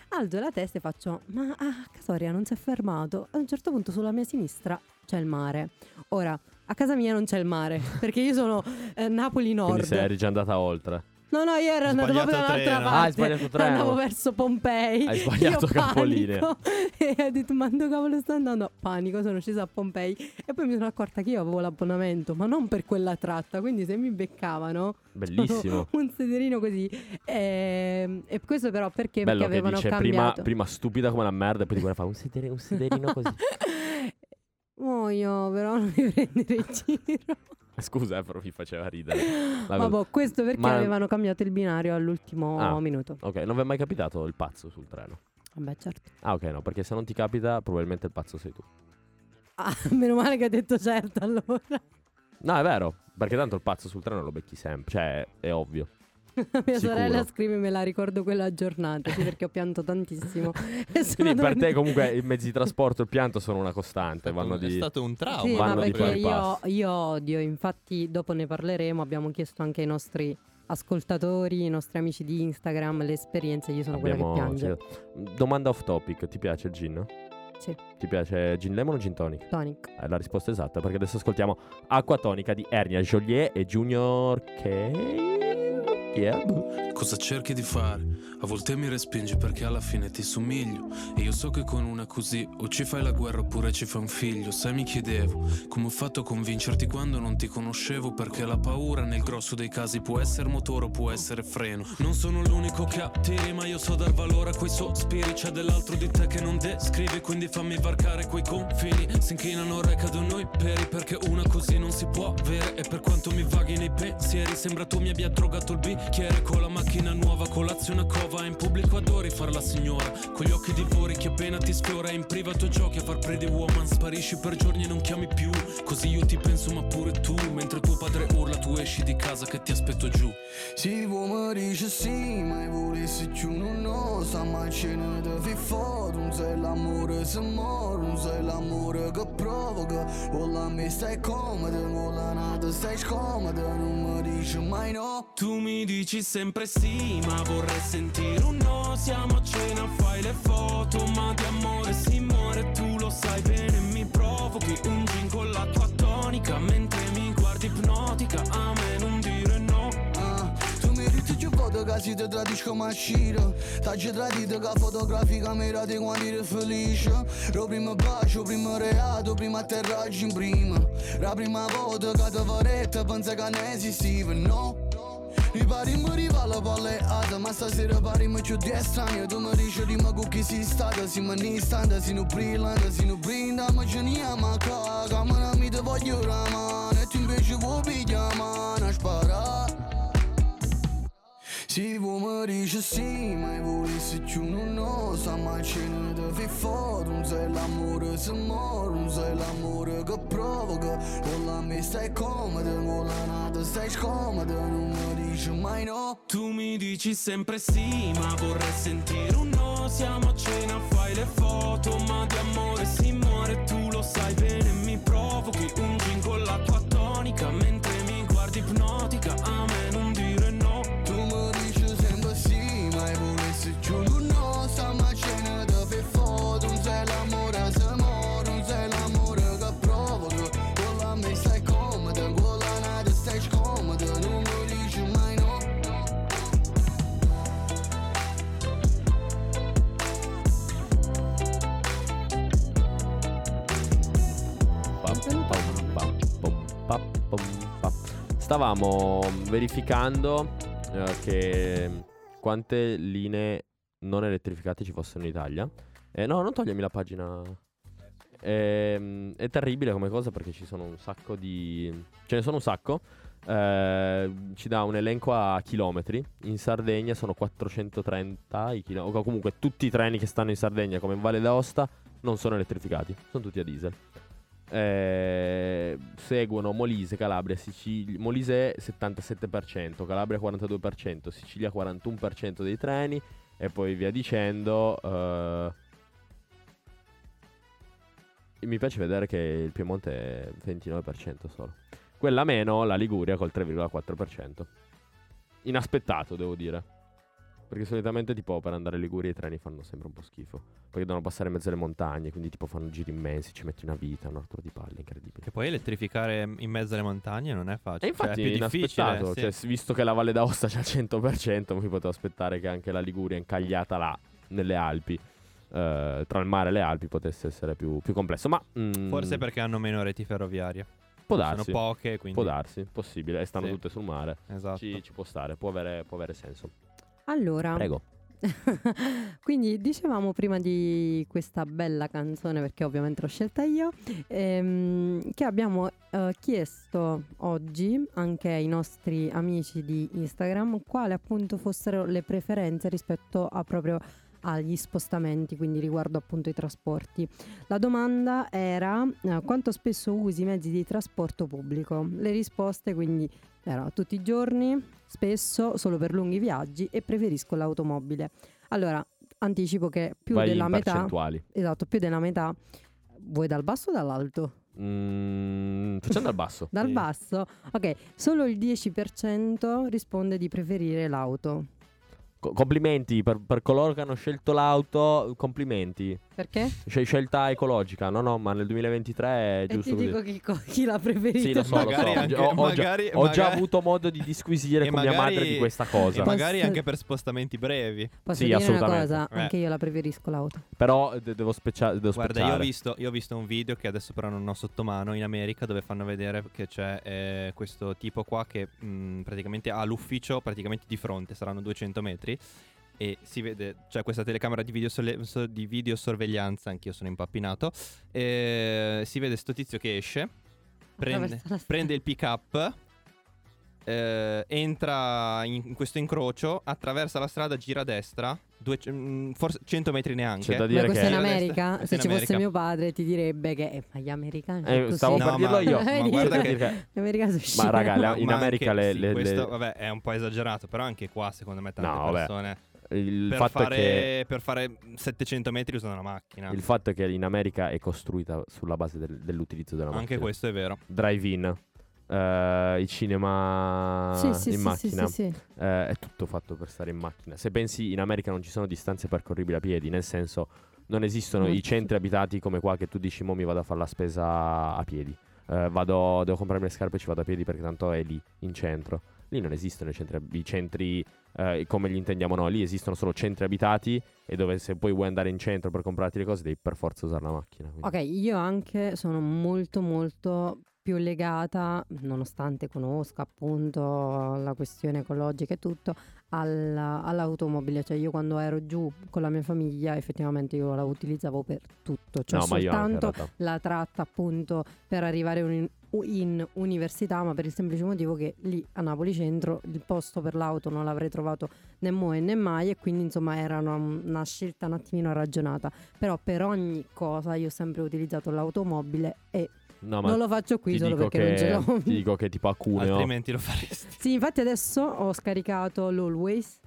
Alzo la testa e faccio, ma a Casoria non si è fermato. A un certo punto sulla mia sinistra c'è il mare. Ora, a casa mia non c'è il mare, perché io sono eh, Napoli Nord. Quindi sei già andata oltre. No, no, io ero Sbagliato proprio dall'altra treno. parte. Ah, hai sbagliato treno. Andavo verso Pompei. Hai sbagliato capolinea. E ho detto, ma dove cavolo sto andando? Panico, sono scesa a Pompei. E poi mi sono accorta che io avevo l'abbonamento, ma non per quella tratta. Quindi se mi beccavano, Bellissimo. un sederino così. E, e questo però perché? Bello perché avevano dice prima, cambiato. prima stupida come la merda e poi ti guarda fa un, sedere- un sederino così. Muoio, però non mi prendere in giro. Scusa, eh, però mi faceva ridere. La- Vabbè, questo perché Ma- avevano cambiato il binario all'ultimo Ah. minuto. Ok, non vi è mai capitato il pazzo sul treno? Vabbè, certo. Ah, ok, no, perché se non ti capita, probabilmente il pazzo sei tu. Ah, meno male che ha detto certo allora. No, è vero, perché tanto il pazzo sul treno lo becchi sempre, cioè, è ovvio. Mia Sicuro. sorella scrive me la ricordo quella giornata, sì, perché ho pianto tantissimo. Quindi per te comunque i mezzi di trasporto e il pianto sono una costante, vanno È di... stato un trauma. Sì, vanno ma perché io, io odio, infatti dopo ne parleremo, abbiamo chiesto anche ai nostri ascoltatori, ai nostri amici di Instagram le esperienze, io sono quella che Abbiamo- piange. sì. Domanda off topic, ti piace il gin? Sì, Ti piace gin lemon o gin tonic? tonic. È la risposta esatta perché adesso ascoltiamo Acqua tonica di Ernia Joliet e Junior K. Yeah. Cosa cerchi di fare? A volte mi respingi perché alla fine ti somiglio. E io so che con una così o ci fai la guerra oppure ci fai un figlio. Sai mi chiedevo come ho fatto a convincerti quando non ti conoscevo? Perché la paura nel grosso dei casi può essere motore o può essere freno. Non sono l'unico che attiri ma io so dar valore a quei sospiri. C'è dell'altro di te che non descrivi quindi fammi varcare quei confini. Si inchinano re cadono i peri perché una così non si può avere. E per quanto mi vaghi nei pensieri sembra tu mi abbia drogato il bicchiere Con la macchina nuova, colazione a cova In pubblico adori far la signora. Con gli occhi divori che appena ti sfiora In privato giochi a far pretty woman. Sparisci per giorni e non chiami più. Così io ti penso ma pure tu. Mentre tuo padre urla tu esci di casa che ti aspetto giù. Si mi dice sì, ma volessi più non lo sa ma ce ne devi fare Non sei l'amore se muore, non sei l'amore che provoca. Vola me stai comoda, vola nata stai scomoda Non mi dici mai no. Tu mi dici sempre sì, ma vorrei sentire un no. Siamo a cena, fai le foto, ma di amore si muore, tu lo sai bene. Mi provochi un gin con la tua tonica, mentre mi guardi ipnotica. A me non dire no. Ah, Tu mi dici più foto che si ti tradisco ma sciro T'hai tradito che fotografica mira di quando eri felice Lo primo bacio, primo reato, primo atterraggio in prima La prima volta che ti vorrei pensa che non esistiva, no Mi pari mi rivala palle ata Ma stasera pari mi c'ho di estraneo Tu mi dici rima con chi si stata Si mi ne standa, si non brillante Si non brinda, ma ce ne ama caga Ma non mi te voglio ramane E tu invece vuoi pigliare mano a sparare si vuoi mi dici sì, ma volessi più non lo sa ma ce ne devi fare Non sei l'amore se muore, non sei l'amore che provoca Con la me stai comoda, con la nata stai scomoda Non mi dici mai no Tu mi dici sempre sì, ma vorrei sentire un no Siamo a cena, fai le foto, ma di amore si muore Tu lo sai bene, mi provochi un Stavamo verificando eh, che quante linee non elettrificate ci fossero in Italia. Eh, no, non togliermi la pagina. Ehm, è terribile come cosa perché ci sono un sacco di. Ce ne sono un sacco. Eh, ci dà un elenco a chilometri. In Sardegna sono 430 i chilometri. O comunque tutti i treni che stanno in Sardegna, come in Valle d'Aosta, non sono elettrificati. Sono tutti a diesel. Eh, seguono Molise, Calabria, Sicilia. Molise 77%, Calabria 42%, Sicilia 41% dei treni e poi via dicendo. eh, mi piace vedere che il Piemonte è 29% solo. Quella meno, la Liguria col 3,4%. Inaspettato, devo dire. Perché solitamente, tipo, per andare a Liguria i treni fanno sempre un po' schifo. Perché devono passare in mezzo alle montagne, quindi, tipo, fanno giri immensi, ci metti una vita, un altro di palle, incredibile. Che poi elettrificare in mezzo alle montagne non è facile. E infatti, cioè, è più difficile. inaspettato. sì. Cioè, visto che la Valle d'Aosta c'è al 100%, mi potevo aspettare che anche la Liguria, incagliata là, nelle Alpi, eh, tra il mare e le Alpi, potesse essere più, più complesso. Ma mm, Forse perché hanno meno reti ferroviarie. può Sono darsi. poche, quindi. Può darsi, possibile. E stanno Sì. tutte sul mare. Esatto. Ci, ci può stare, può avere, può avere senso. Allora, Prego. quindi dicevamo prima di questa bella canzone, perché ovviamente l'ho scelta io, ehm, che abbiamo eh, chiesto oggi anche ai nostri amici di Instagram quali appunto fossero le preferenze rispetto a proprio agli spostamenti, quindi riguardo appunto i trasporti. La domanda era eh, quanto spesso usi i mezzi di trasporto pubblico? Le risposte quindi erano tutti i giorni, spesso, solo per lunghi viaggi e preferisco l'automobile. Allora, anticipo che più Vai della in metà, esatto, più della metà, vuoi dal basso o dall'alto? Mm, facendo al basso. Dal Sì. basso? Ok, solo il 10% risponde di preferire l'auto. Co- complimenti per, per coloro che hanno scelto l'auto. Complimenti. Perché? Scel- scelta ecologica. No, no, ma nel 2023 è E giusto ti così. dico chi, co- chi l'ha preferito. Sì, lo so, lo Magari so. anche- Ho, ho già, magari- ho già magari- avuto modo di disquisire E con mia magari- madre di questa E cosa. magari Posso- anche per spostamenti brevi. Posso Sì, dire una assolutamente. cosa? Eh. Anche io la preferisco l'auto. Però de- devo, specia- devo Guarda, io ho, speciare. visto, io ho visto un video che adesso però non ho sotto mano in America dove fanno vedere che c'è eh, questo tipo qua che mh, praticamente ha l'ufficio praticamente di fronte, saranno 200 metri e si vede, c'è questa telecamera di, videosole- so- di videosorveglianza, anch'io sono impappinato, e si vede sto tizio che esce, prende, prende il pick up. Eh, entra in, in questo incrocio, attraversa la strada, gira a destra, due- mm, forse 100 metri neanche. C'è da Ma dire questo che- in Gira a America, destra, se in ci fosse America. mio padre ti direbbe che eh, ma gli americani sono Eh, così. stavo No, per dirlo ma- io. ma Vedi? guarda che- Gli americani sono Ma raga, la- in Ma America anche- le, sì, le- le- questo vabbè è un po' esagerato però anche qua secondo me tante No, vabbè. persone il, per, fatto fare, è che, per fare 700 metri usano la macchina il fatto è che in America è costruita sulla base del- dell'utilizzo della anche macchina. questo è vero Drive-in, eh, i cinema Sì, sì, in sì, macchina. sì, sì, sì. Eh, è tutto fatto per stare in macchina. Se pensi in America non ci sono distanze percorribili a piedi, nel senso non esistono Molto i centri abitati come qua che tu dici mo mi vado a fare la spesa a piedi. Eh, vado, devo comprarmi le scarpe e ci vado a piedi perché tanto è lì, in centro. Lì non esistono i centri, i centri come li intendiamo noi, lì esistono solo centri abitati e dove se poi vuoi andare in centro per comprarti le cose devi per forza usare la macchina. quindi- Ok, io anche sono molto molto più legata, nonostante conosca appunto la questione ecologica e tutto, alla- all'automobile. Cioè io quando ero giù con la mia famiglia effettivamente io la utilizzavo per tutto, cioè no, soltanto la tratta appunto per arrivare in, in università, ma per il semplice motivo che lì a Napoli centro il posto per l'auto non l'avrei trovato né moe né mai e quindi insomma era una, una scelta un attimino ragionata. Però per ogni cosa io ho sempre utilizzato l'automobile e No, ma non lo faccio qui solo perché non ce che- l'ho. Ti dico che tipo a Cuneo Altrimenti lo faresti. Sì, infatti adesso ho scaricato l'Always.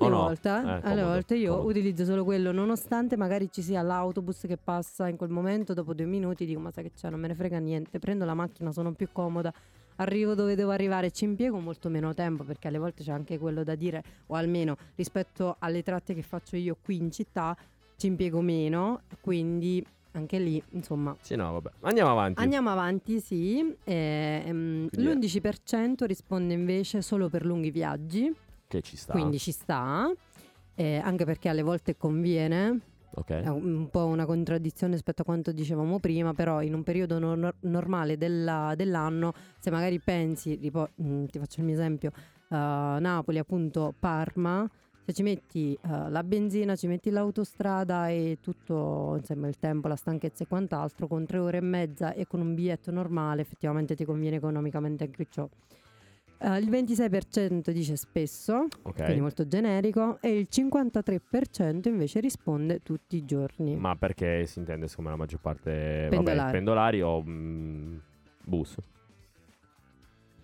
Oh Alle no. volte, Eh, alle volte io comodo. utilizzo solo quello, nonostante magari ci sia l'autobus che passa in quel momento, dopo due minuti dico ma sai che c'è, non me ne frega niente, prendo la macchina, sono più comoda, arrivo dove devo arrivare, ci impiego molto meno tempo perché alle volte c'è anche quello da dire, o almeno rispetto alle tratte che faccio io qui in città, ci impiego meno, quindi anche lì insomma Sì, no, vabbè. Andiamo avanti. Andiamo avanti, sì. Quindi è- l'11% risponde invece solo per lunghi viaggi, Che ci sta. quindi ci sta, eh, anche perché alle volte conviene. Ok. È un po' una contraddizione rispetto a quanto dicevamo prima, però in un periodo nor- normale della- dell'anno, se magari pensi, ripo- mm, ti faccio il mio esempio, uh, Napoli appunto Parma, se ci metti uh, la benzina, ci metti l'autostrada e tutto, insomma il tempo, la stanchezza e quant'altro, con tre ore e mezza e con un biglietto normale effettivamente ti conviene economicamente anche ciò. Uh, il 26% dice spesso, Ok. quindi molto generico, e il 53% invece risponde tutti i giorni. Ma perché si intende come la maggior parte vabbè, Pendolari. pendolari o mm, bus?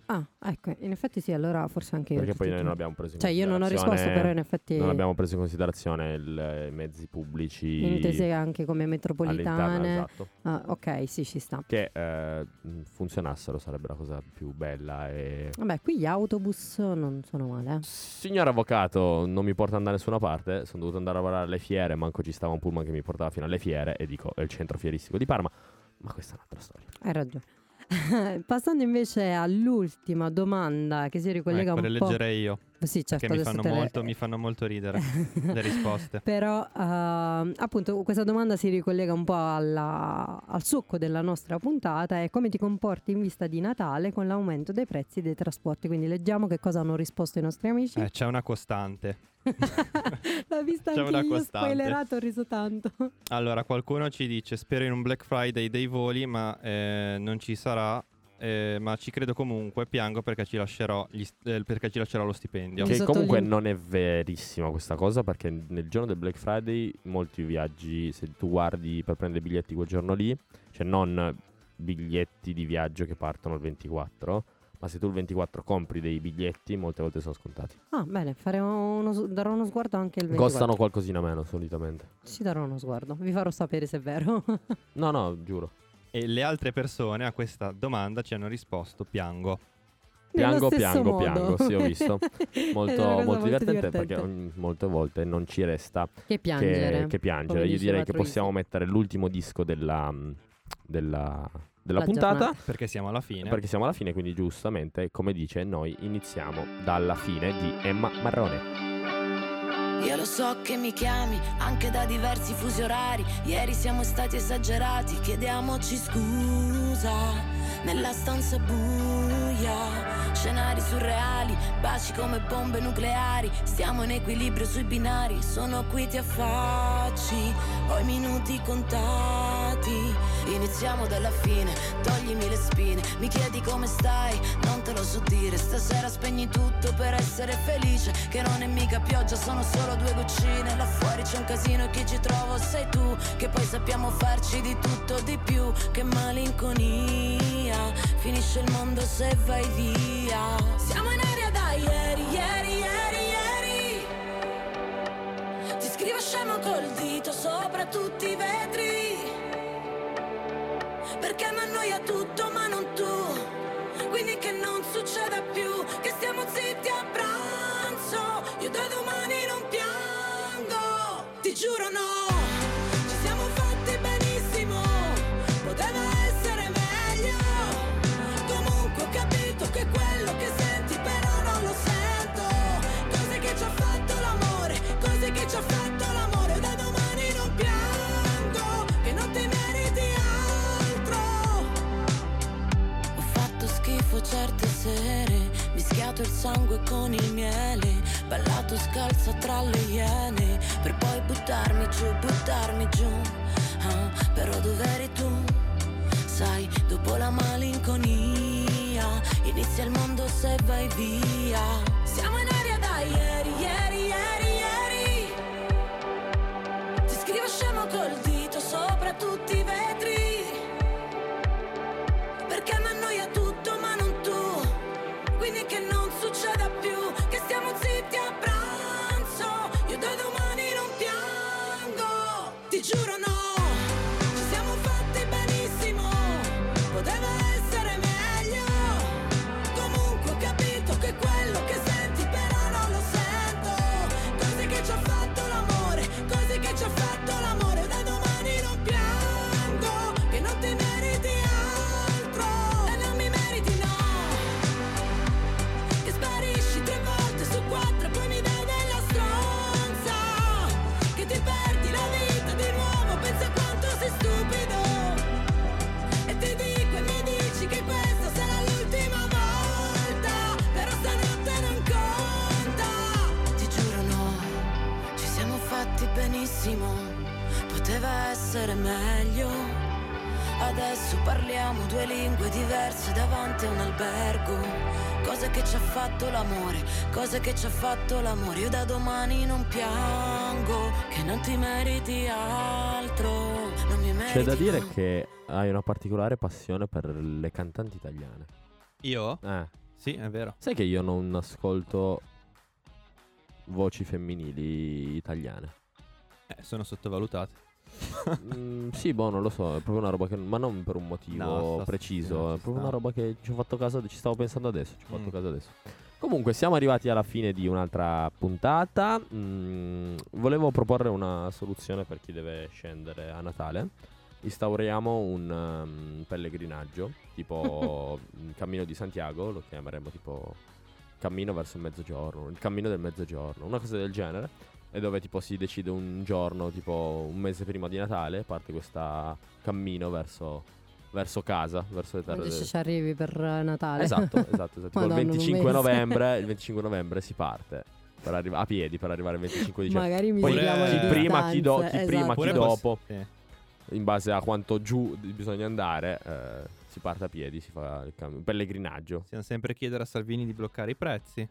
Ah, ecco, in effetti sì, allora forse anche io. Perché poi noi non abbiamo preso in Cioè io non ho risposto, considerazione- però in effetti Non abbiamo preso in considerazione il- i mezzi pubblici intese anche come metropolitane. esatto. Ah, ok, sì, ci sta. Che eh, funzionassero sarebbe la cosa più bella e... Vabbè, qui gli autobus non sono male. eh. Signor avvocato, non mi porta da nessuna parte. Sono dovuto andare a lavorare alle fiere. Manco ci stava un pullman che mi portava fino alle fiere. E dico, è il centro fieristico di Parma. Ma questa è un'altra storia. Hai ragione. Passando invece all'ultima domanda che si ricollega Ecco, un po'. leggerei io. Sì, certo, Che mi fanno, te le- molto, mi fanno molto ridere le risposte. Però ehm, appunto questa domanda si ricollega un po' alla- al succo della nostra puntata è come ti comporti in vista di Natale con l'aumento dei prezzi dei trasporti. Quindi leggiamo che cosa hanno risposto i nostri amici. Eh, c'è una costante. L'ho vista c'è anche io, spoilerato, ho riso tanto. Allora, qualcuno ci dice: Spero in un Black Friday dei voli, ma eh, non ci sarà. Eh, ma ci credo comunque. Piango perché ci lascerò, gli st- eh, perché ci lascerò lo stipendio. Che comunque non è verissima questa cosa. Perché nel giorno del Black Friday, molti viaggi, se tu guardi per prendere i biglietti quel giorno lì, cioè non biglietti di viaggio che partono il 24. Ma se tu il 24 compri dei biglietti, molte volte sono scontati. Ah, bene, faremo uno, darò uno sguardo anche il 24. Costano qualcosina meno solitamente. Ci darò uno sguardo, vi farò sapere se è vero. No, no, giuro. E le altre persone a questa domanda ci hanno risposto: Piango. Piango, piango, modo. piango, sì, ho visto. Molto, cosa molto divertente, divertente. perché molte volte non ci resta Che piangere. che, che piangere. Io direi che possiamo mettere l'ultimo disco della, della, della La puntata. giornata. Perché siamo alla fine. Perché siamo alla fine, quindi giustamente, come dice, noi iniziamo dalla fine di Emma Marrone. Io lo so che mi chiami anche da diversi fusi orari. Ieri siamo stati esagerati, chiediamoci scusa. Nella stanza buia, scenari surreali, baci come bombe nucleari. Stiamo in equilibrio sui binari, sono qui ti affacci. Ho i minuti contati. Iniziamo dalla fine, toglimi le spine. Mi chiedi come stai, non te lo so dire. Stasera spegni tutto per essere felice. Che non è mica pioggia, sono solo due goccine. Là fuori c'è un casino e chi ci trovo sei tu. Che poi sappiamo farci di tutto di più. Che malinconia, finisce il mondo se vai via. Siamo in aria da ieri, ieri, ieri, ieri. Ti scrivo scemo col dito sopra tutti i vetri. Perché mi annoia tutto ma non tu Quindi che non succeda più Che stiamo zitti a pranzo mischiato il sangue con il miele, ballato scalzo tra le iene, per poi buttarmi giù, buttarmi giù. Ah, però dov'eri tu? Sai, dopo la malinconia, inizia il mondo se vai via. Siamo in aria da ieri, ieri, ieri, ieri. Ti scrivo scemo col dito sopra tutti i vetri. Adesso parliamo due lingue diverse davanti a un albergo. Cose che ci ha fatto l'amore, cose che ci ha fatto l'amore. Io da domani non piango, che non ti meriti altro. Non mi meriti C'è da dire no. che hai una particolare passione per le cantanti italiane. Io? Eh. Sì, è vero. Sai che io non ascolto voci femminili italiane. Eh, sono sottovalutate. Mm, sì, boh, non lo so, è proprio una roba che... Ma non per un motivo No, preciso, è proprio una roba che ci ho fatto caso, ci stavo pensando adesso, ci ho fatto Mm. caso adesso. Comunque, siamo arrivati alla fine di un'altra puntata. Mm, volevo proporre una soluzione per chi deve scendere a Natale. Instauriamo un um, pellegrinaggio, tipo il cammino di Santiago, lo chiameremo tipo cammino verso il mezzogiorno, il cammino del mezzogiorno, una cosa del genere. E dove tipo si decide un giorno, tipo un mese prima di Natale, parte questo cammino verso, verso casa, verso le terre Quando del- ci arrivi per eh, Natale. Esatto, esatto, esatto. Tipo Madonna, il un 25 mese. novembre, il 25 novembre si parte per arriva- a piedi per arrivare al 25 dicembre. Magari mi Poi chi le prima, chi, do- chi distanze, prima, esatto. chi poss- dopo, sì. in base a quanto giù bisogna andare, eh, si parte a piedi, si fa il cam- pellegrinaggio. Possiamo sempre chiedere a Salvini di bloccare i prezzi.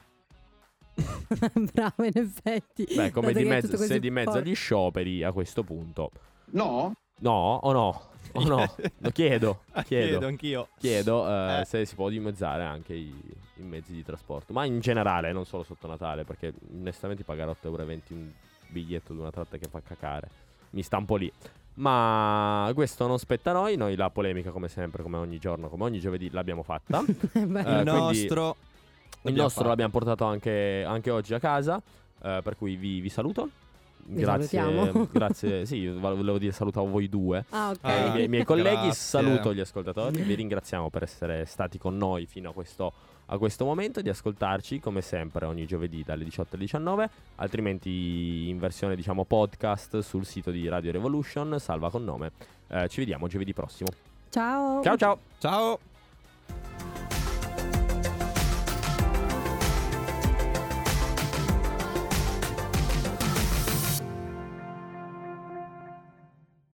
Bravo, in effetti. Beh, come Dato di mezzo, sei di mezzo agli scioperi a questo punto. No? No o no? O no? Lo chiedo, Ah, chiedo. chiedo anch'io. Chiedo eh, Eh. se si può dimezzare anche i, i mezzi di trasporto, ma in generale, non solo sotto Natale, perché onestamente pagare 8,20 euro un biglietto di una tratta che fa cacare mi sta un po' lì. Ma questo non spetta a noi, noi la polemica come sempre, come ogni giorno, come ogni giovedì l'abbiamo fatta. Eh, il quindi nostro. Il nostro l'abbiamo portato anche, anche oggi a casa, eh, per cui vi, vi saluto. Vi grazie, grazie. Sì, volevo dire salutavo voi due. Ah, ok. I miei, i miei colleghi, grazie. saluto gli ascoltatori, vi ringraziamo per essere stati con noi fino a questo, a questo momento, di ascoltarci come sempre ogni giovedì dalle 18 alle 19, altrimenti in versione diciamo podcast sul sito di Radio Revolution, salva con nome. Eh, ci vediamo giovedì prossimo. Ciao. Ciao ciao! Ciao.